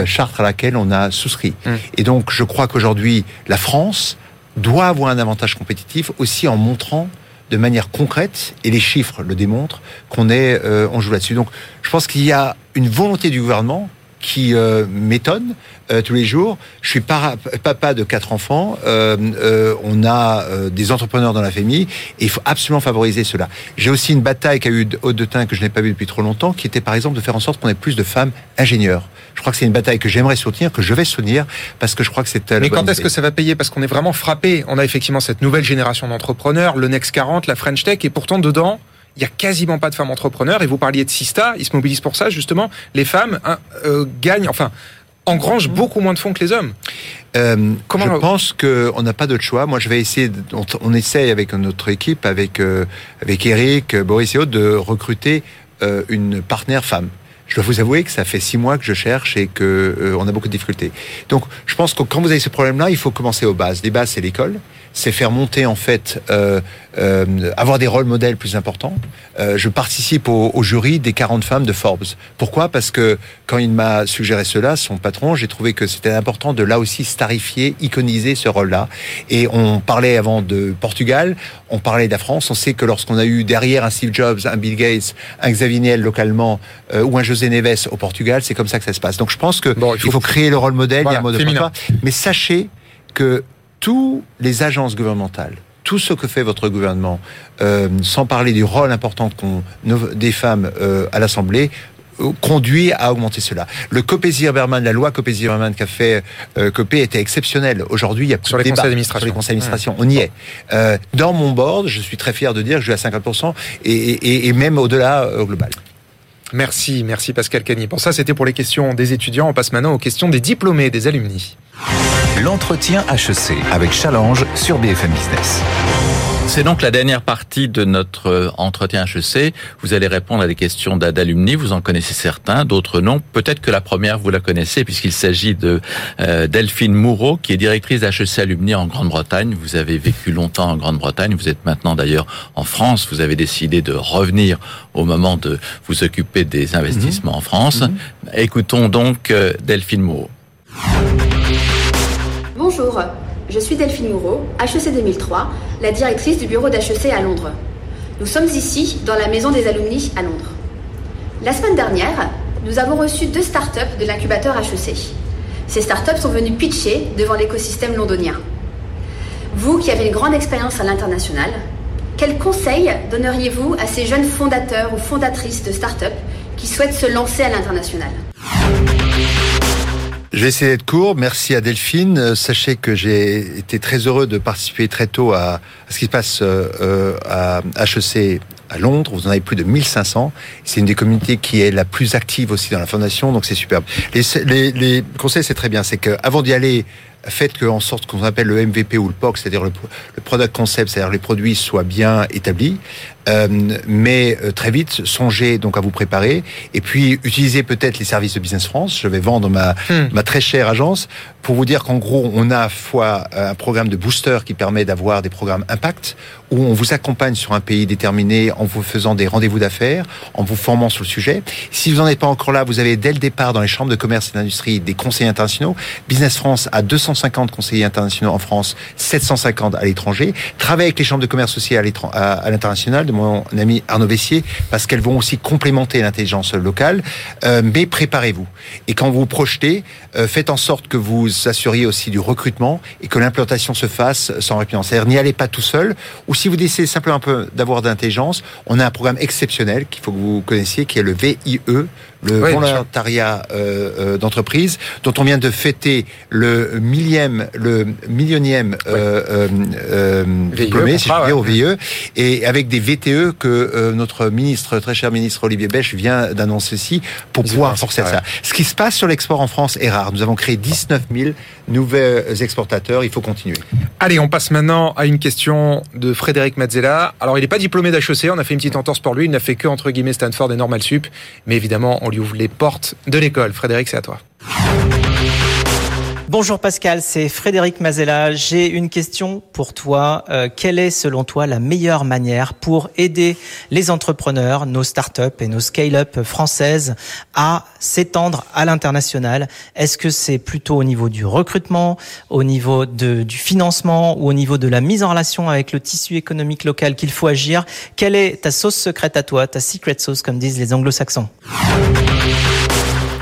Chartres, à laquelle on a souscrit. Hum. Et donc, je crois qu'aujourd'hui, la France doit avoir un avantage compétitif aussi en montrant de manière concrète, et les chiffres le démontrent, qu'on est, on joue là-dessus. Donc, je pense qu'il y a une volonté du gouvernement qui euh, m'étonne euh, tous les jours. Je suis papa de quatre enfants. Euh, on a des entrepreneurs dans la famille et il faut absolument favoriser cela. J'ai aussi une bataille qu'a eu Haute de Tain que je n'ai pas vue depuis trop longtemps, qui était par exemple de faire en sorte qu'on ait plus de femmes ingénieurs. Je crois que c'est une bataille que j'aimerais soutenir, que je vais soutenir, parce que je crois que c'est. Mais quand est-ce que ça va payer? Parce qu'on est vraiment frappé. On a effectivement cette nouvelle génération d'entrepreneurs, le Next 40, la French Tech, et pourtant dedans, il y a quasiment pas de femmes entrepreneurs. Et vous parliez de Sista, ils se mobilisent pour ça justement. Les femmes hein, euh, gagnent, enfin, engrangent mmh. beaucoup moins de fonds que les hommes. Euh, Comment je pense qu'on n'a pas d'autre choix. Moi, je vais essayer. on, essaye avec notre équipe, avec euh, avec Eric, Boris et autres, de recruter une partenaire femme. Je dois vous avouer que ça fait six mois que je cherche et que on a beaucoup de difficultés. Donc, je pense que quand vous avez ce problème-là, il faut commencer aux bases. Les bases, c'est l'école c'est faire monter en fait, euh, euh, avoir des rôles modèles plus importants. Euh, je participe au, au, jury des 40 femmes de Forbes. Pourquoi? Parce que quand il m'a suggéré cela, son patron, j'ai trouvé que c'était important de là aussi starifier, iconiser ce rôle-là. Et on parlait avant de Portugal, on parlait de la France. On sait que lorsqu'on a eu derrière un Steve Jobs, un Bill Gates, un Xavier Niel localement euh, ou un José Neves au Portugal, c'est comme ça que ça se passe. Donc je pense que il, faut... créer le rôle modèle, il y a un mode de Mais sachez que toutes les agences gouvernementales, tout ce que fait votre gouvernement, euh, sans parler du rôle important qu'on des femmes euh, à l'Assemblée, euh, conduit à augmenter cela. Le Copé-Zimmermann, la loi Copé-Zimmermann qu'a fait euh, Copé était exceptionnelle. Aujourd'hui, il y a plus sur de les débat sur les conseils d'administration. On y est. Euh, dans mon board, je suis très fier de dire que je suis à 50% et, et, et même au-delà au global. Merci, merci Pascal Cagny. Pour ça, c'était pour les questions des étudiants. On passe maintenant aux questions des diplômés, des alumni. L'entretien HEC avec Challenge sur BFM Business. C'est donc la dernière partie de notre euh, entretien HEC. Vous allez répondre à des questions d'alumni. Vous en connaissez certains, d'autres non. Peut-être que la première, vous la connaissez, puisqu'il s'agit de euh, Delphine Moureau, qui est directrice d'HEC Alumni en Grande-Bretagne. Vous avez vécu longtemps en Grande-Bretagne. Vous êtes maintenant d'ailleurs en France. Vous avez décidé de revenir au moment de vous occuper des investissements en France. Mhm. Écoutons donc euh, Delphine Moureau. Bonjour. Je suis Delphine Moreau, HEC 2003, la directrice du bureau d'HEC à Londres. Nous sommes ici, dans la maison des alumni à Londres. La semaine dernière, nous avons reçu deux startups de l'incubateur HEC. Ces startups sont venues pitcher devant l'écosystème londonien. Vous qui avez une grande expérience à l'international, quels conseils donneriez-vous à ces jeunes fondateurs ou fondatrices de startups qui souhaitent se lancer à l'international? Je vais essayer d'être court. Merci à Delphine. Euh, sachez que j'ai été très heureux de participer très tôt à, ce qui se passe euh, euh, à HEC à Londres. Vous en avez plus de 1500. C'est une des communautés qui est la plus active aussi dans la fondation, donc c'est superbe. Les, les conseils, c'est très bien. C'est qu'avant d'y aller, faites en sorte qu'on appelle le MVP ou le POC, c'est-à-dire le, product concept, c'est-à-dire les produits soient bien établis. Euh, mais euh, très vite, songez donc à vous préparer et puis utilisez peut-être les services de Business France. Je vais vendre ma, hmm. ma très chère agence pour vous dire qu'en gros, on a à fois un programme de booster qui permet d'avoir des programmes impact où on vous accompagne sur un pays déterminé en vous faisant des rendez-vous d'affaires, en vous formant sur le sujet. Si vous n'en êtes pas encore là, vous avez dès le départ dans les chambres de commerce et d'industrie des conseils internationaux. Business France a 200 250 conseillers internationaux en France, 750 à l'étranger. Travaille avec les chambres de commerce aussi à l'international de mon ami Arnaud Vessier, parce qu'elles vont aussi complémenter l'intelligence locale. Euh, mais préparez-vous. Et quand vous projetez, euh, faites en sorte que vous assuriez aussi du recrutement et que l'implantation se fasse sans réputation. C'est-à-dire n'y allez pas tout seul, si vous décidez simplement un peu d'avoir d'intelligence, on a un programme exceptionnel qu'il faut que vous connaissiez, qui est le VIE, le volontariat euh, euh, d'entreprise, dont on vient de fêter le millième, le millionième euh, euh, diplômé, si je au VIE, et avec des VTE que notre ministre, très cher ministre Olivier Bech, vient d'annoncer ici pour pouvoir forcer ça. Ce qui se passe sur l'export en France est rare. Nous avons créé 19 000 nouveaux exportateurs. Il faut continuer. Allez, on passe maintenant à une question de Frédéric Mazzella. Alors, il n'est pas diplômé d'HEC. On a fait une petite entorse pour lui. Il n'a fait que entre guillemets Stanford et Normal Sup, mais évidemment, on lui ouvre les portes de l'école. Frédéric, c'est à toi. Bonjour Pascal, c'est Frédéric Mazella. J'ai une question pour toi. Euh, quelle est selon toi la meilleure manière pour aider les entrepreneurs, nos startups et nos scale-up françaises à s'étendre à l'international? Est-ce que c'est plutôt au niveau du recrutement, au niveau du financement ou au niveau de la mise en relation avec le tissu économique local qu'il faut agir? Quelle est ta sauce secrète à toi, ta secret sauce comme disent les anglo-saxons?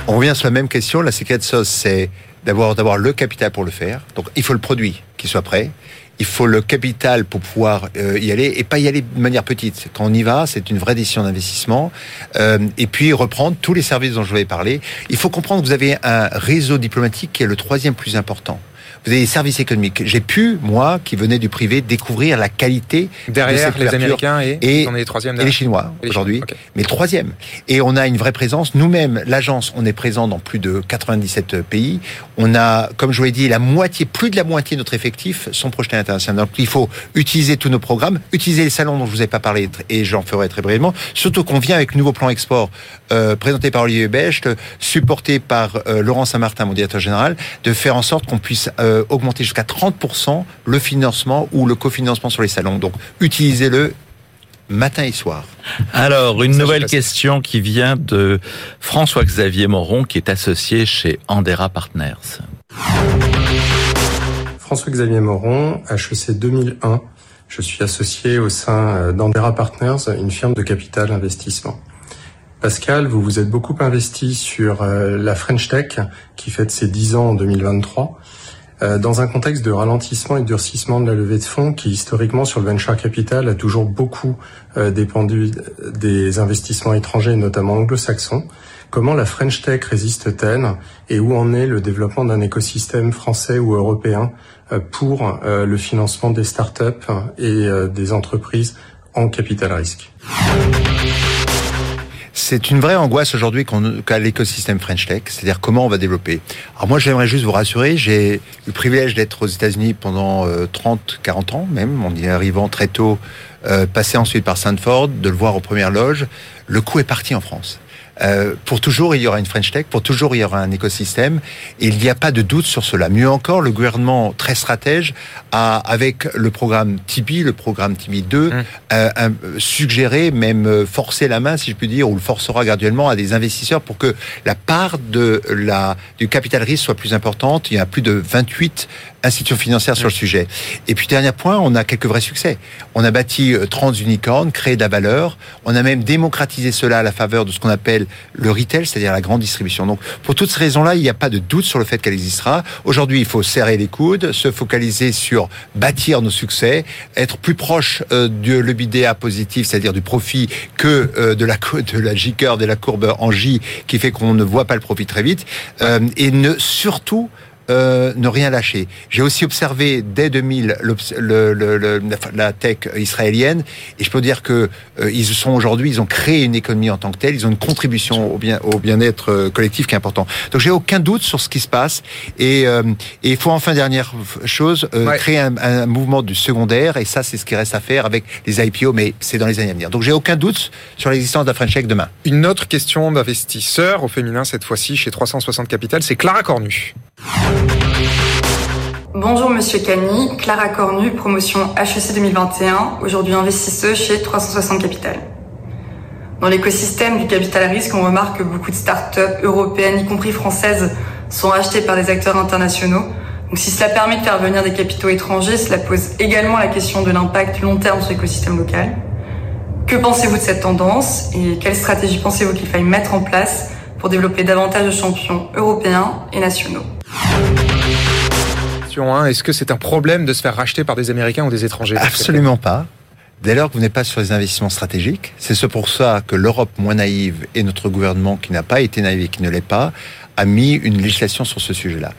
On revient sur la même question. La secret sauce, c'est d'avoir d'avoir le capital pour le faire. Donc il faut le produit qui soit prêt. Il faut le capital pour pouvoir euh, y aller et pas y aller de manière petite. Quand on y va, c'est une vraie décision d'investissement. Euh, et puis reprendre tous les services dont je vous ai parlé. Il faut comprendre que vous avez un réseau diplomatique qui est le troisième plus important des services économiques. J'ai pu, moi, qui venais du privé, découvrir la qualité derrière les Américains et, et, on est et les Chinois aujourd'hui, mais le troisième. Et on a une vraie présence. Nous-mêmes, l'agence, on est présent dans plus de 97 pays. On a, comme je vous l'ai dit, la moitié, plus de la moitié de notre effectif sont projetés à l'international. Donc il faut utiliser tous nos programmes, utiliser les salons dont je vous ai pas parlé et j'en ferai très brièvement. Surtout qu'on vient avec le nouveau plan export euh, présenté par Olivier Becht, supporté par euh, Laurent Saint-Martin, mon directeur général, de faire en sorte qu'on puisse euh, augmenter jusqu'à 30% le financement ou le cofinancement sur les salons. Donc utilisez-le matin et soir. Alors, une nouvelle question qui vient de François-Xavier Moron, qui est associé chez Andera Partners. François-Xavier Moron, HEC 2001. Je suis associé au sein euh, d'Andera Partners, une firme de capital investissement. Pascal, vous vous êtes beaucoup investi sur euh, la French Tech, qui fête ses 10 ans en 2023. Euh, dans un contexte de ralentissement et de durcissement de la levée de fonds qui historiquement sur le venture capital a toujours beaucoup euh, dépendu des investissements étrangers, notamment anglo-saxons. Comment la French Tech résiste-t-elle et où en est le développement d'un écosystème français ou européen pour le financement des startups et des entreprises en capital risque? C'est une vraie angoisse aujourd'hui qu'a l'écosystème French Tech, c'est-à-dire comment on va développer. Alors moi, j'aimerais juste vous rassurer, j'ai eu le privilège d'être aux États-Unis pendant 30, euh, 40 ans même, en y arrivant très tôt, euh, passé ensuite par Stanford, de le voir aux premières loges. Le coup est parti en France. Euh, pour toujours, il y aura une French Tech, pour toujours, il y aura un écosystème. Et il n'y a pas de doute sur cela. Mieux encore, le gouvernement très stratège a, avec le programme Tibi, le programme Tibi 2, hum. euh, suggéré, même euh, forcé la main, si je puis dire, ou le forcera graduellement à des investisseurs pour que la part de la, du capital risque soit plus importante. Il y a plus de 28 institutions financières sur le sujet. Et puis dernier point, on a quelques vrais succès. On a bâti 30 euh, unicorns, créé de la valeur. On a même démocratisé cela à la faveur de ce qu'on appelle le retail, c'est-à-dire la grande distribution. Donc pour toutes ces raisons-là, il n'y a pas de doute sur le fait qu'elle existera. Aujourd'hui, il faut serrer les coudes, se focaliser sur bâtir nos succès, être plus proche euh, de l'EBITDA positif, c'est-à-dire du profit, que euh, de la de la J de la courbe en J, qui fait qu'on ne voit pas le profit très vite, et ne surtout euh, ne rien lâcher. J'ai aussi observé dès 2000 le, le, la tech israélienne et je peux dire que euh, ils sont aujourd'hui, ils ont créé une économie en tant que telle, ils ont une contribution au bien au bien-être euh, collectif qui est important. Donc j'ai aucun doute sur ce qui se passe et, il faut enfin dernière chose créer un, un, mouvement du secondaire et ça c'est ce qui reste à faire avec les IPO, mais c'est dans les années à venir. Donc j'ai aucun doute sur l'existence la French Tech demain. Une autre question d'investisseur au féminin cette fois-ci chez 360 Capital, c'est Clara Cornu. Bonjour Monsieur Cani, Clara Cornu, promotion HEC 2021, aujourd'hui investisseuse chez 360 Capital. Dans l'écosystème du capital risque, on remarque que beaucoup de startups européennes, y compris françaises, sont achetées par des acteurs internationaux, Donc si cela permet de faire venir des capitaux étrangers, cela pose également la question de l'impact long terme sur l'écosystème local. Que pensez-vous de cette tendance et quelle stratégie pensez-vous qu'il faille mettre en place pour développer davantage de champions européens et nationaux? Est-ce que c'est un problème de se faire racheter par des Américains ou des étrangers Absolument pas. Dès lors que vous n'êtes pas sur les investissements stratégiques, c'est ce pour ça que l'Europe moins naïve et notre gouvernement qui n'a pas été naïf et qui ne l'est pas, a mis une législation sur ce sujet-là.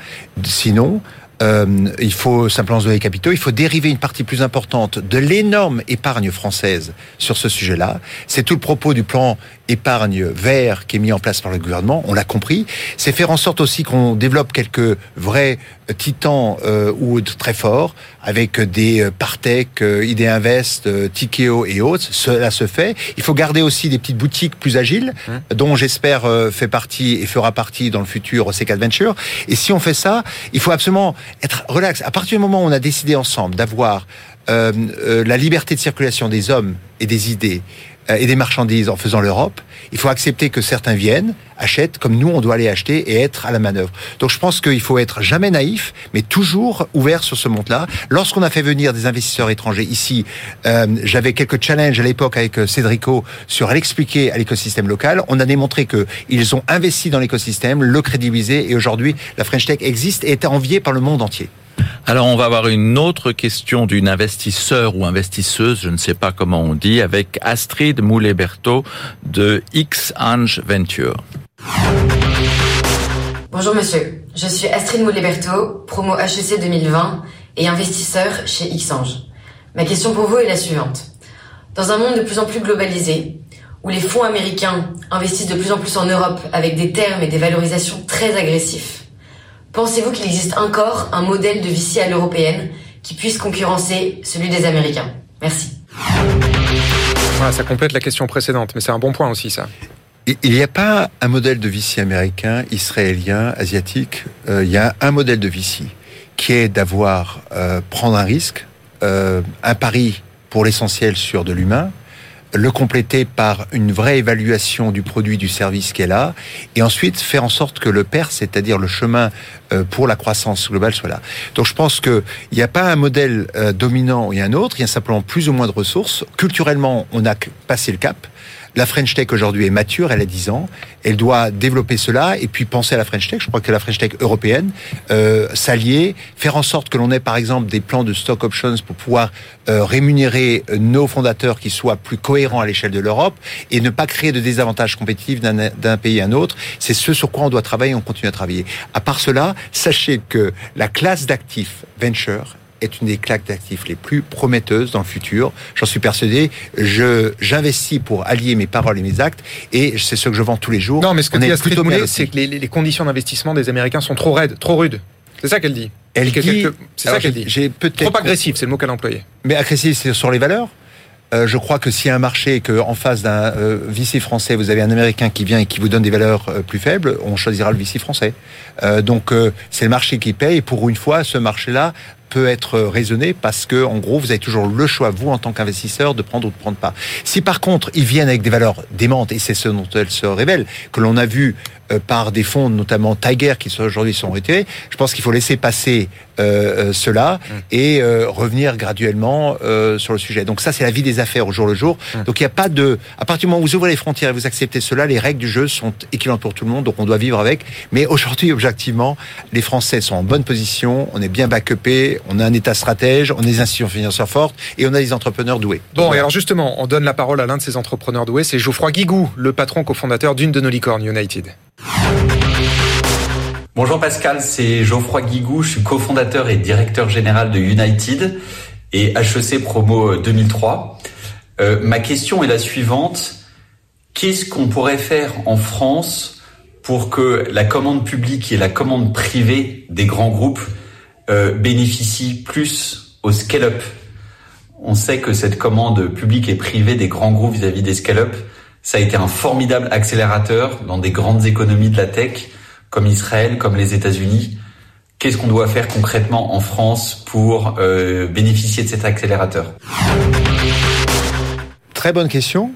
Sinon, euh, il faut simplement donner les capitaux, il faut dériver une partie plus importante de l'énorme épargne française sur ce sujet-là. C'est tout le propos du plan épargne vert qui est mis en place par le gouvernement, on l'a compris. C'est faire en sorte aussi qu'on développe quelques vrais titans euh, ou très forts avec des euh, Partech, euh, ID Invest, euh, Tikeo et autres. Cela se fait. Il faut garder aussi des petites boutiques plus agiles, mmh. dont j'espère euh, fait partie et fera partie dans le futur au C4 Venture. Et si on fait ça, il faut absolument être relax. À partir du moment où on a décidé ensemble d'avoir euh, euh, la liberté de circulation des hommes et des idées, et des marchandises en faisant l'Europe, il faut accepter que certains viennent, achètent, comme nous, on doit aller acheter et être à la manœuvre. Donc je pense qu'il faut être jamais naïf, mais toujours ouvert sur ce monde-là. Lorsqu'on a fait venir des investisseurs étrangers ici, euh, j'avais quelques challenges à l'époque avec euh, Cédrico sur l'expliquer à l'écosystème local. On a démontré que ils ont investi dans l'écosystème, le crédibilisé, et aujourd'hui, la French Tech existe et est enviée par le monde entier. Alors on va avoir une autre question d'une investisseur ou investisseuse, je ne sais pas comment on dit, avec Astrid Moulet-Berthaud de X-Ange Venture. Bonjour monsieur, je suis Astrid Moulet-Berthaud, promo HEC 2020 et investisseur chez X-Ange. Ma question pour vous est la suivante. Dans un monde de plus en plus globalisé, où les fonds américains investissent de plus en plus en Europe avec des termes et des valorisations très agressifs, Pensez-vous qu'il existe encore un modèle de VC à l'européenne qui puisse concurrencer celui des Américains? Merci. ça complète la question précédente, mais c'est un bon point aussi ça. Il n'y a pas un modèle de VC américain, israélien, asiatique. Euh, il y a un modèle de VC qui est d'avoir euh, prendre un risque, euh, un pari pour l'essentiel sur de l'humain, le compléter par une vraie évaluation du produit, du service qu'elle a, et ensuite faire en sorte que le PER, c'est-à-dire le chemin euh, pour la croissance globale, soit là. Donc je pense qu'il n'y a pas un modèle euh, dominant et un autre, il y a simplement plus ou moins de ressources. Culturellement, on a passé le cap. La French Tech aujourd'hui est mature, elle a 10 ans, elle doit développer cela et puis penser à la French Tech. Je crois que la French Tech européenne, euh, s'allier, faire en sorte que l'on ait par exemple des plans de stock options pour pouvoir euh, rémunérer nos fondateurs qui soient plus cohérents à l'échelle de l'Europe et ne pas créer de désavantages compétitifs d'un pays à un autre. C'est ce sur quoi on doit travailler et on continue à travailler. À part cela, sachez que la classe d'actifs venture est une des claques d'actifs les plus prometteuses dans le futur. J'en suis persuadé. Je j'investis pour allier mes paroles et mes actes, et c'est ce que je vends tous les jours. Non, mais ce que dit Astrid c'est que les, les, conditions d'investissement des Américains sont trop raides, trop rudes. C'est ça qu'elle dit. Elle dit. C'est ça qu'elle dit. J'ai peut-être trop agressif, c'est le mot qu'elle a employé. Mais agressif, c'est sur les valeurs. Euh, je crois que a un marché et qu'en face d'un euh, VC français, vous avez un Américain qui vient et qui vous donne des valeurs euh, plus faibles, on choisira le VC français. Euh, donc c'est le marché qui paye. Et pour une fois, ce marché-là peut être raisonné parce que, en gros, vous avez toujours le choix, vous, en tant qu'investisseur, de prendre ou de prendre pas. Si par contre, ils viennent avec des valeurs démentes, et c'est ce dont elles se révèlent, que l'on a vu par des fonds, notamment Tiger, qui aujourd'hui sont retirés, je pense qu'il faut laisser passer euh, euh cela mmh. et euh, revenir graduellement euh, sur le sujet. Donc ça, c'est la vie des affaires au jour le jour. Mmh. Donc il n'y a pas de... À partir du moment où vous ouvrez les frontières et vous acceptez cela, les règles du jeu sont équivalentes pour tout le monde, donc on doit vivre avec. Mais aujourd'hui, objectivement, les Français sont en bonne position, on est bien backupé, on a un État stratège, on a des institutions financières fortes et on a des entrepreneurs doués. Bon, et alors justement, on donne la parole à l'un de ces entrepreneurs doués, c'est Geoffroy Guigou, le patron cofondateur d'une de nos licornes, United. Bonjour Pascal, c'est Geoffroy Guigou, je suis cofondateur et directeur général de United et HEC Promo 2003. Euh, ma question est la suivante. Qu'est-ce qu'on pourrait faire en France pour que la commande publique et la commande privée des grands groupes euh, bénéficient plus au scale-up? On sait que cette commande publique et privée des grands groupes vis-à-vis -vis des scale-up ça a été un formidable accélérateur dans des grandes économies de la tech, comme Israël, comme les États-Unis. Qu'est-ce qu'on doit faire concrètement en France pour euh, bénéficier de cet accélérateur? Très bonne question.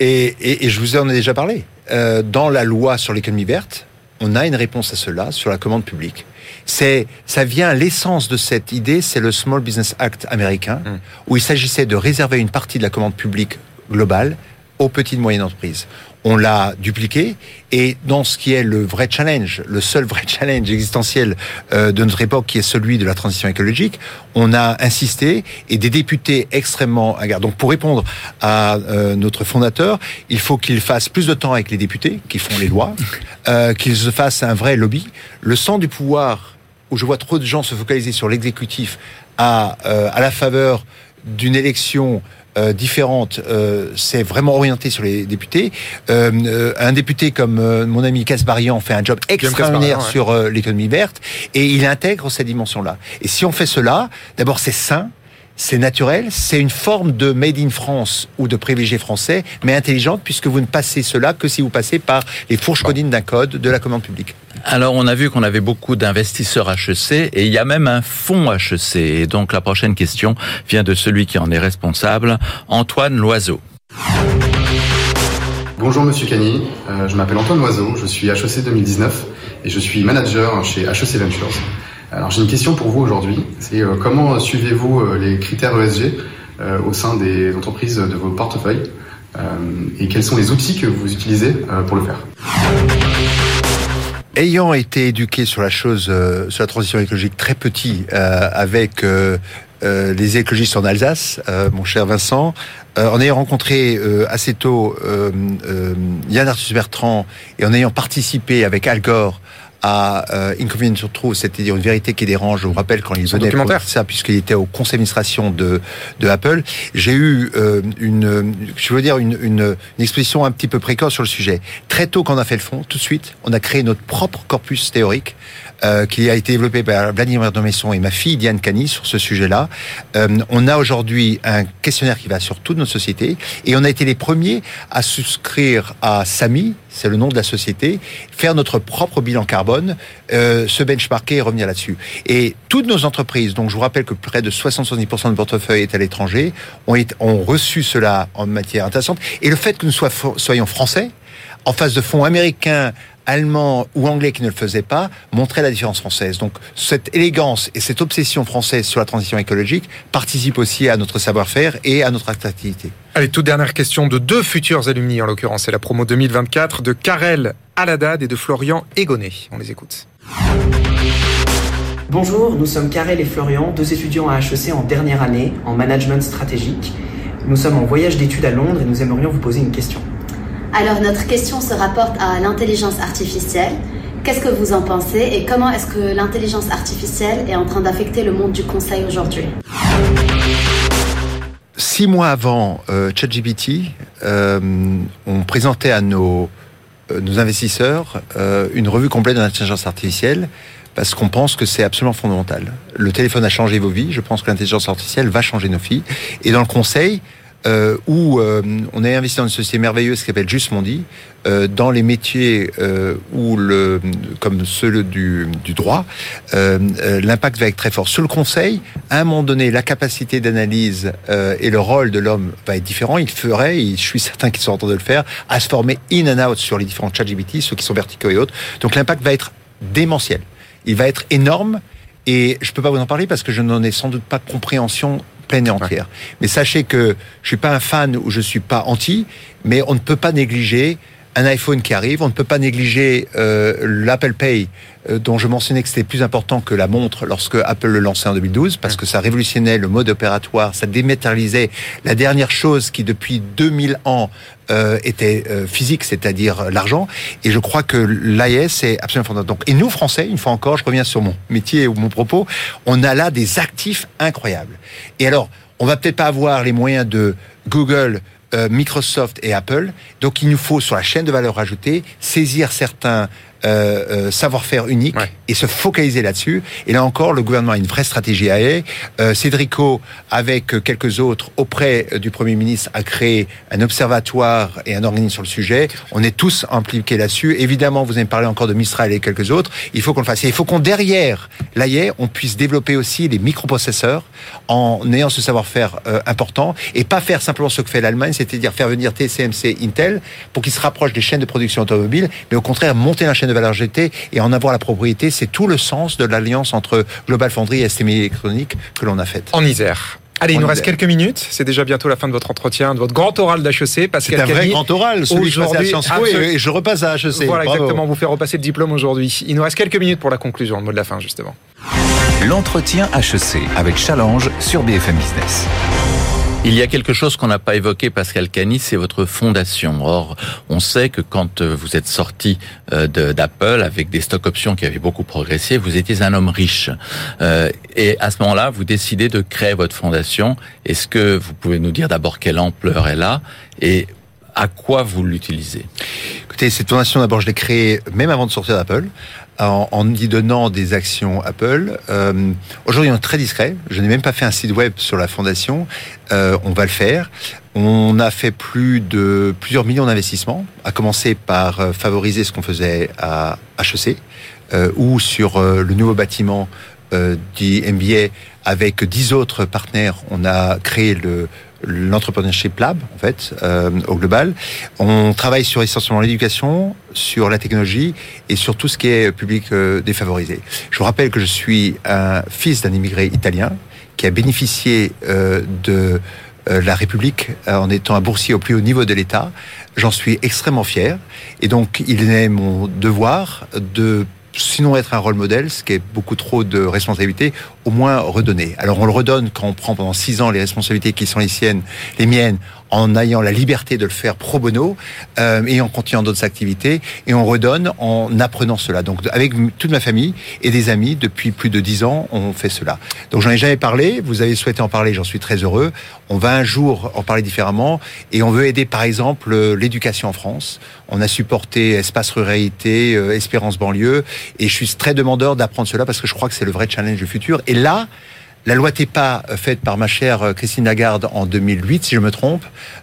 Et, et, et, je vous en ai déjà parlé. Euh, dans la loi sur l'économie verte, on a une réponse à cela sur la commande publique. C'est, ça vient, l'essence de cette idée, c'est le Small Business Act américain, Hmm. où il s'agissait de réserver une partie de la commande publique globale aux petites et moyennes entreprises. On l'a dupliqué et dans ce qui est le vrai challenge, le seul vrai challenge existentiel euh, de notre époque, qui est celui de la transition écologique, on a insisté et des députés extrêmement hagards. Donc pour répondre à euh, notre fondateur, il faut qu'il fasse plus de temps avec les députés qui font les lois, euh, qu'il se fasse un vrai lobby. Le centre du pouvoir où je vois trop de gens se focaliser sur l'exécutif à, euh, à la faveur d'une élection euh, différente, euh, c'est vraiment orienté sur les députés. Euh, euh, un député comme euh, mon ami Casbarian fait un job extraordinaire ouais. sur euh, l'économie verte et il intègre cette dimension-là. Et si on fait cela, d'abord c'est sain, c'est naturel, c'est une forme de made in France ou de privilégié français, mais intelligente puisque vous ne passez cela que si vous passez par les fourches codines d'un code de la commande publique. Alors, on a vu qu'on avait beaucoup d'investisseurs HEC et il y a même un fonds HEC. Et donc, la prochaine question vient de celui qui en est responsable, Antoine Loiseau. Bonjour Monsieur Cagny, Euh, je m'appelle Antoine Loiseau, je suis HEC 2019 et je suis manager chez HEC Ventures. Alors j'ai une question pour vous aujourd'hui, c'est euh, comment suivez-vous euh, les critères ESG euh, au sein des entreprises de vos portefeuilles et quels sont les outils que vous utilisez pour le faire? Ayant été éduqué sur la chose, sur la transition écologique très petit, avec les écologistes en Alsace, mon cher Vincent, en ayant rencontré assez tôt Yann Arthus Bertrand et en ayant participé avec Al Gore à euh, Inconvenience Truth, c'est-à-dire une vérité qui dérange. Je vous rappelle quand il venait ça, puisqu'il était au conseil d'administration de, de Apple. J'ai eu euh, une, je veux dire, une, une, une exposition un petit peu précoce sur le sujet. Très tôt, quand on a fait le fond, tout de suite, on a créé notre propre corpus théorique euh, qui a été développé par Vladimir Domesson et ma fille Diane Cani sur ce sujet-là. Euh, on a aujourd'hui un questionnaire qui va sur toute notre société et on a été les premiers à souscrire à SAMI, c'est le nom de la société, faire notre propre bilan carbone, euh, se benchmarker et revenir là-dessus. Et toutes nos entreprises, donc je vous rappelle que près de 60-70% de portefeuille est à l'étranger, ont, reçu cela en matière intéressante. Et le fait que nous soyons français, en face de fonds américains, allemands ou anglais qui ne le faisaient pas, montrait la différence française. Donc cette élégance et cette obsession française sur la transition écologique participent aussi à notre savoir-faire et à notre attractivité. Allez, toute dernière question de deux futurs alumni, en l'occurrence, c'est la promo 2024 de Karel Aladad et de Florian Egonnet. On les écoute. Bonjour, nous sommes Karel et Florian, deux étudiants à HEC en dernière année en management stratégique. Nous sommes en voyage d'études à Londres et nous aimerions vous poser une question. Alors notre question se rapporte à l'intelligence artificielle. Qu'est-ce que vous en pensez et comment est-ce que l'intelligence artificielle est en train d'affecter le monde du conseil aujourd'hui? Six mois avant euh, ChatGPT, euh, on présentait à nos, euh, nos investisseurs une revue complète de l'intelligence artificielle parce qu'on pense que c'est absolument fondamental. Le téléphone a changé vos vies, je pense que l'intelligence artificielle va changer nos vies. Et dans le conseil, euh, où euh, on est investi dans une société merveilleuse qui s'appelle Juste Mondi, euh, dans les métiers euh, où le, comme ceux du, du droit, euh, euh, l'impact va être très fort. Sur le conseil, à un moment donné, la capacité d'analyse et le rôle de l'homme va être différent. Il ferait, et je suis certain qu'ils sont en train de le faire, à se former in and out sur les différents chat GPT, ceux qui sont verticaux et autres. Donc l'impact va être démentiel. Il va être énorme et je peux pas vous en parler parce que je n'en ai sans doute pas compréhension pleine et entière. Mais sachez que je suis pas un fan ou je suis pas anti, mais on ne peut pas négliger un iPhone qui arrive, on ne peut pas négliger euh, l'Apple Pay dont je mentionnais que c'était plus important que la montre lorsque Apple le lançait en 2012 parce que ça révolutionnait le mode opératoire, ça dématérialisait la dernière chose qui depuis 2000 ans euh, était euh, physique, c'est-à-dire l'argent. Et je crois que l'AIS est absolument fondamental. Donc, et nous, Français, une fois encore, je reviens sur mon métier ou mon propos, on a là des actifs incroyables. Et alors, on va peut-être pas avoir les moyens de Google, euh, Microsoft et Apple. Donc, il nous faut sur la chaîne de valeur ajoutée saisir certains euh, euh, savoir-faire uniques et se focaliser là-dessus. Et là encore, le gouvernement a une vraie stratégie à elle. Euh, Cédrico, avec quelques autres, auprès du Premier ministre, a créé un observatoire et un organisme sur le sujet. On est tous impliqués là-dessus. Évidemment, vous avez parlé encore de Mistral et quelques autres. Il faut qu'on le fasse. Et il faut qu'on, derrière l'AIE, on puisse développer aussi les microprocesseurs en ayant ce savoir-faire euh, important et pas faire simplement ce que fait l'Allemagne, c'est-à-dire faire venir TSMC, Intel, pour qu'ils se rapprochent des chaînes de production automobile, mais au contraire, monter la chaîne chaîne de valeur ajoutée et en avoir la propriété. C'est tout le sens de l'alliance entre Global Foundry et STMI Électronique que l'on a faite. En Isère. Allez, il nous reste quelques minutes. C'est déjà bientôt la fin de votre entretien, de votre grand oral d'HEC. C'est un vrai grand oral, celui que je à Sciences Po et je repasse à HEC. Voilà, exactement. Vous fait repasser le diplôme aujourd'hui. Il nous reste quelques minutes pour la conclusion, le mot de la fin, justement. L'entretien HEC avec Challenge sur BFM Business. Il y a quelque chose qu'on n'a pas évoqué, Pascal Cani, c'est votre fondation. Or, on sait que quand euh, vous êtes sorti euh, d'Apple avec des stock options qui avaient beaucoup progressé, vous étiez un homme riche. Euh, et à ce moment-là, vous décidez de créer votre fondation. Est-ce que vous pouvez nous dire d'abord quelle ampleur elle a et à quoi vous l'utilisez? Écoutez, cette fondation, d'abord, je l'ai créée même avant de sortir d'Apple en, y donnant des actions Apple. Euh, Aujourd'hui, on est très discret. Je n'ai même pas fait un site web sur la fondation. Euh, on va le faire. On a fait plus de plusieurs millions d'investissements, à commencer par euh, favoriser ce qu'on faisait à HEC euh, ou sur euh, le nouveau bâtiment du MBA avec dix autres partenaires. On a créé le l'entrepreneurship lab en fait euh, au global. On travaille sur essentiellement l'éducation, sur la technologie et sur tout ce qui est public euh, défavorisé. Je vous rappelle que je suis un fils d'un immigré italien qui a bénéficié euh, de euh, la République en étant un boursier au plus haut niveau de l'État. J'en suis extrêmement fier et donc il est mon devoir de sinon être un rôle modèle, ce qui est beaucoup trop de responsabilités, au moins redonner. Alors on le redonne quand on prend pendant six ans les responsabilités qui sont les siennes, les miennes, en ayant la liberté de le faire pro bono euh, et en continuant d'autres activités. Et on redonne en apprenant cela. Donc avec toute ma famille et des amis, depuis plus de dix ans, on fait cela. Donc j'en ai jamais parlé. Vous avez souhaité en parler, j'en suis très heureux. On va un jour en parler différemment et on veut aider par exemple l'éducation en France. On a supporté Espace Ruralité, euh, Espérance Banlieue et je suis très demandeur d'apprendre cela parce que je crois que c'est le vrai challenge du futur. Et là, la loi TEPA, euh, faite par ma chère euh, Christine Lagarde en 2008, si je me trompe,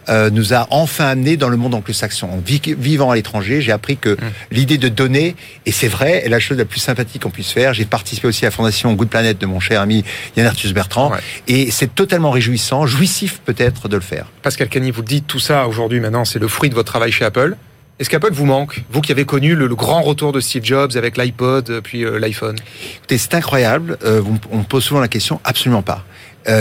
euh, nous a enfin amené dans le monde anglo-saxon. En vivant à l'étranger, j'ai appris que mmh. l'idée de donner, et c'est vrai, est la chose la plus sympathique qu'on puisse faire. J'ai participé aussi à la fondation Good Planet de mon cher ami Yann Arthus Bertrand, et c'est totalement réjouissant, jouissif peut-être de le faire. Pascal Cagny, vous dites tout ça aujourd'hui, maintenant, c'est le fruit de votre travail chez Apple. Est-ce qu'Apple vous manque Vous qui avez connu le, grand retour de Steve Jobs avec l'iPod euh, puis euh, l'iPhone. C'est incroyable. Euh, on me pose souvent la question. Absolument pas.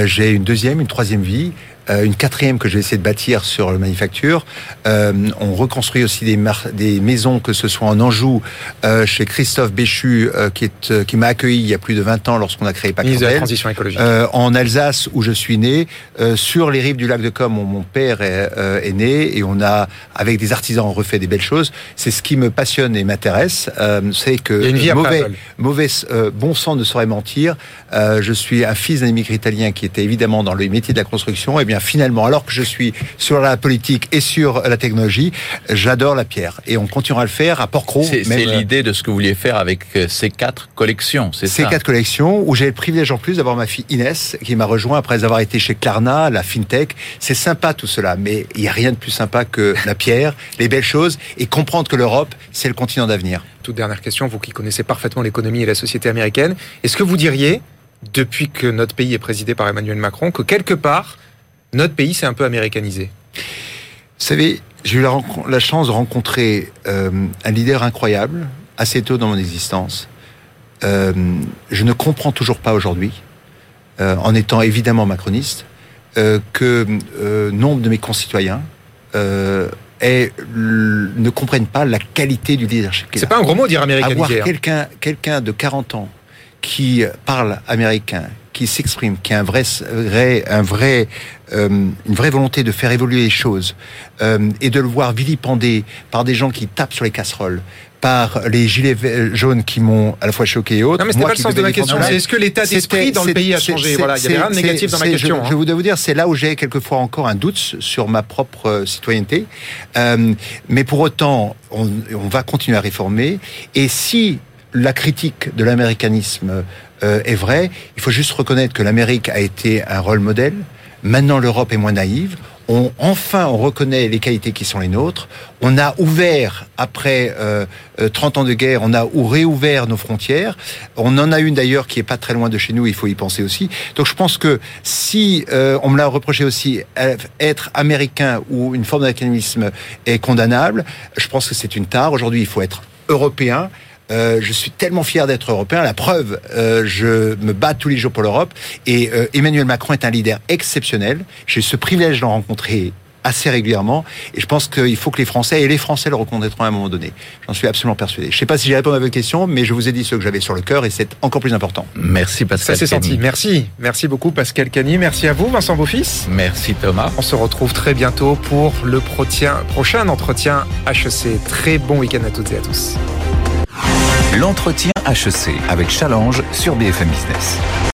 J'ai une deuxième, une troisième vie. Euh, une quatrième que je vais essayer de bâtir sur le manufacture. Euh, on reconstruit aussi des, des maisons, que ce soit en Anjou, euh, chez Christophe Béchu, euh, qui, est, euh, qui m'a accueilli il y a plus de 20 ans lorsqu'on a créé Pacardel. transition écologique. en Alsace, où je suis né, sur les rives du lac de Com, où mon père est, est, né, et on a, avec des artisans, refait des belles choses. C'est ce qui me passionne et m'intéresse. c'est que mauvais, mauvais bon sang ne saurait mentir. je suis un fils d'un immigré italien qui était évidemment dans le métier de la construction. Et bien finalement, alors que je suis sur la politique et sur la technologie, j'adore la pierre. Et on continuera à le faire à Porcro. C'est euh, l'idée de ce que vous vouliez faire avec euh, ces quatre collections, c'est ça Ces quatre collections, où j'ai le privilège en plus d'avoir ma fille Inès, qui m'a rejoint après avoir été chez Klarna, la FinTech. C'est sympa tout cela, mais il n'y a rien de plus sympa que la pierre, les belles choses, et comprendre que l'Europe, c'est le continent d'avenir. Toute dernière question, vous qui connaissez parfaitement l'économie et la société américaine, est-ce que vous diriez, depuis que notre pays est présidé par Emmanuel Macron, que quelque part, notre pays s'est un peu américanisé. Vous savez, j'ai eu la, chance de rencontrer euh, un leader incroyable assez tôt dans mon existence. Euh, je ne comprends toujours pas aujourd'hui, euh, en étant évidemment macroniste, que nombre de mes concitoyens ne comprennent pas la qualité du leadership. C'est pas un gros mot dire américanisé. Avoir hein. quelqu'un quelqu'un de 40 ans qui parle américain, qui s'exprime, qui a un vrai, un vrai, euh, une vraie volonté de faire évoluer les choses, euh, et de le voir vilipendé par des gens qui tapent sur les casseroles, par les gilets jaunes qui m'ont à la fois choqué et autres. Non, mais c'était pas le sens de ma question. C'est est-ce que l'état d'esprit dans le pays a changé Voilà, il y avait rien de négatif dans ma question. Je, hein. je voudrais vous dire, c'est là où j'ai quelquefois encore un doute sur ma propre euh, citoyenneté. Euh, mais pour autant, on, on va continuer à réformer. Et si la critique de l'américanisme euh, est vraie. Il faut juste reconnaître que l'Amérique a été un rôle modèle. Maintenant, l'Europe est moins naïve. On, enfin, on reconnaît les qualités qui sont les nôtres. On a ouvert, après euh, 30 euh, ans de guerre, on a réouvert nos frontières. On en a une d'ailleurs qui est pas très loin de chez nous, il faut y penser aussi. Donc je pense que si euh, on me l'a reproché aussi, être américain ou une forme d'américanisme est condamnable, je pense que c'est une tare. Aujourd'hui, il faut être européen. Euh, je suis tellement fier d'être européen. La preuve, euh, je me bats tous les jours pour l'Europe. Et euh, Emmanuel Macron est un leader exceptionnel. J'ai ce privilège de le rencontrer assez régulièrement. Et je pense qu'il faut que les Français, et les Français le reconnaîtront à un moment donné. J'en suis absolument persuadé. Je ne sais pas si j'ai répondu à votre question, mais je vous ai dit ce que j'avais sur le cœur et c'est encore plus important. Merci Pascal. Ça s'est senti. Merci. Merci beaucoup Pascal Cagny. Merci à vous Vincent Beaufils. Merci Thomas. On se retrouve très bientôt pour le prochain entretien HEC. Très bon week-end à toutes et à tous. L'entretien HEC avec Challenge sur BFM Business.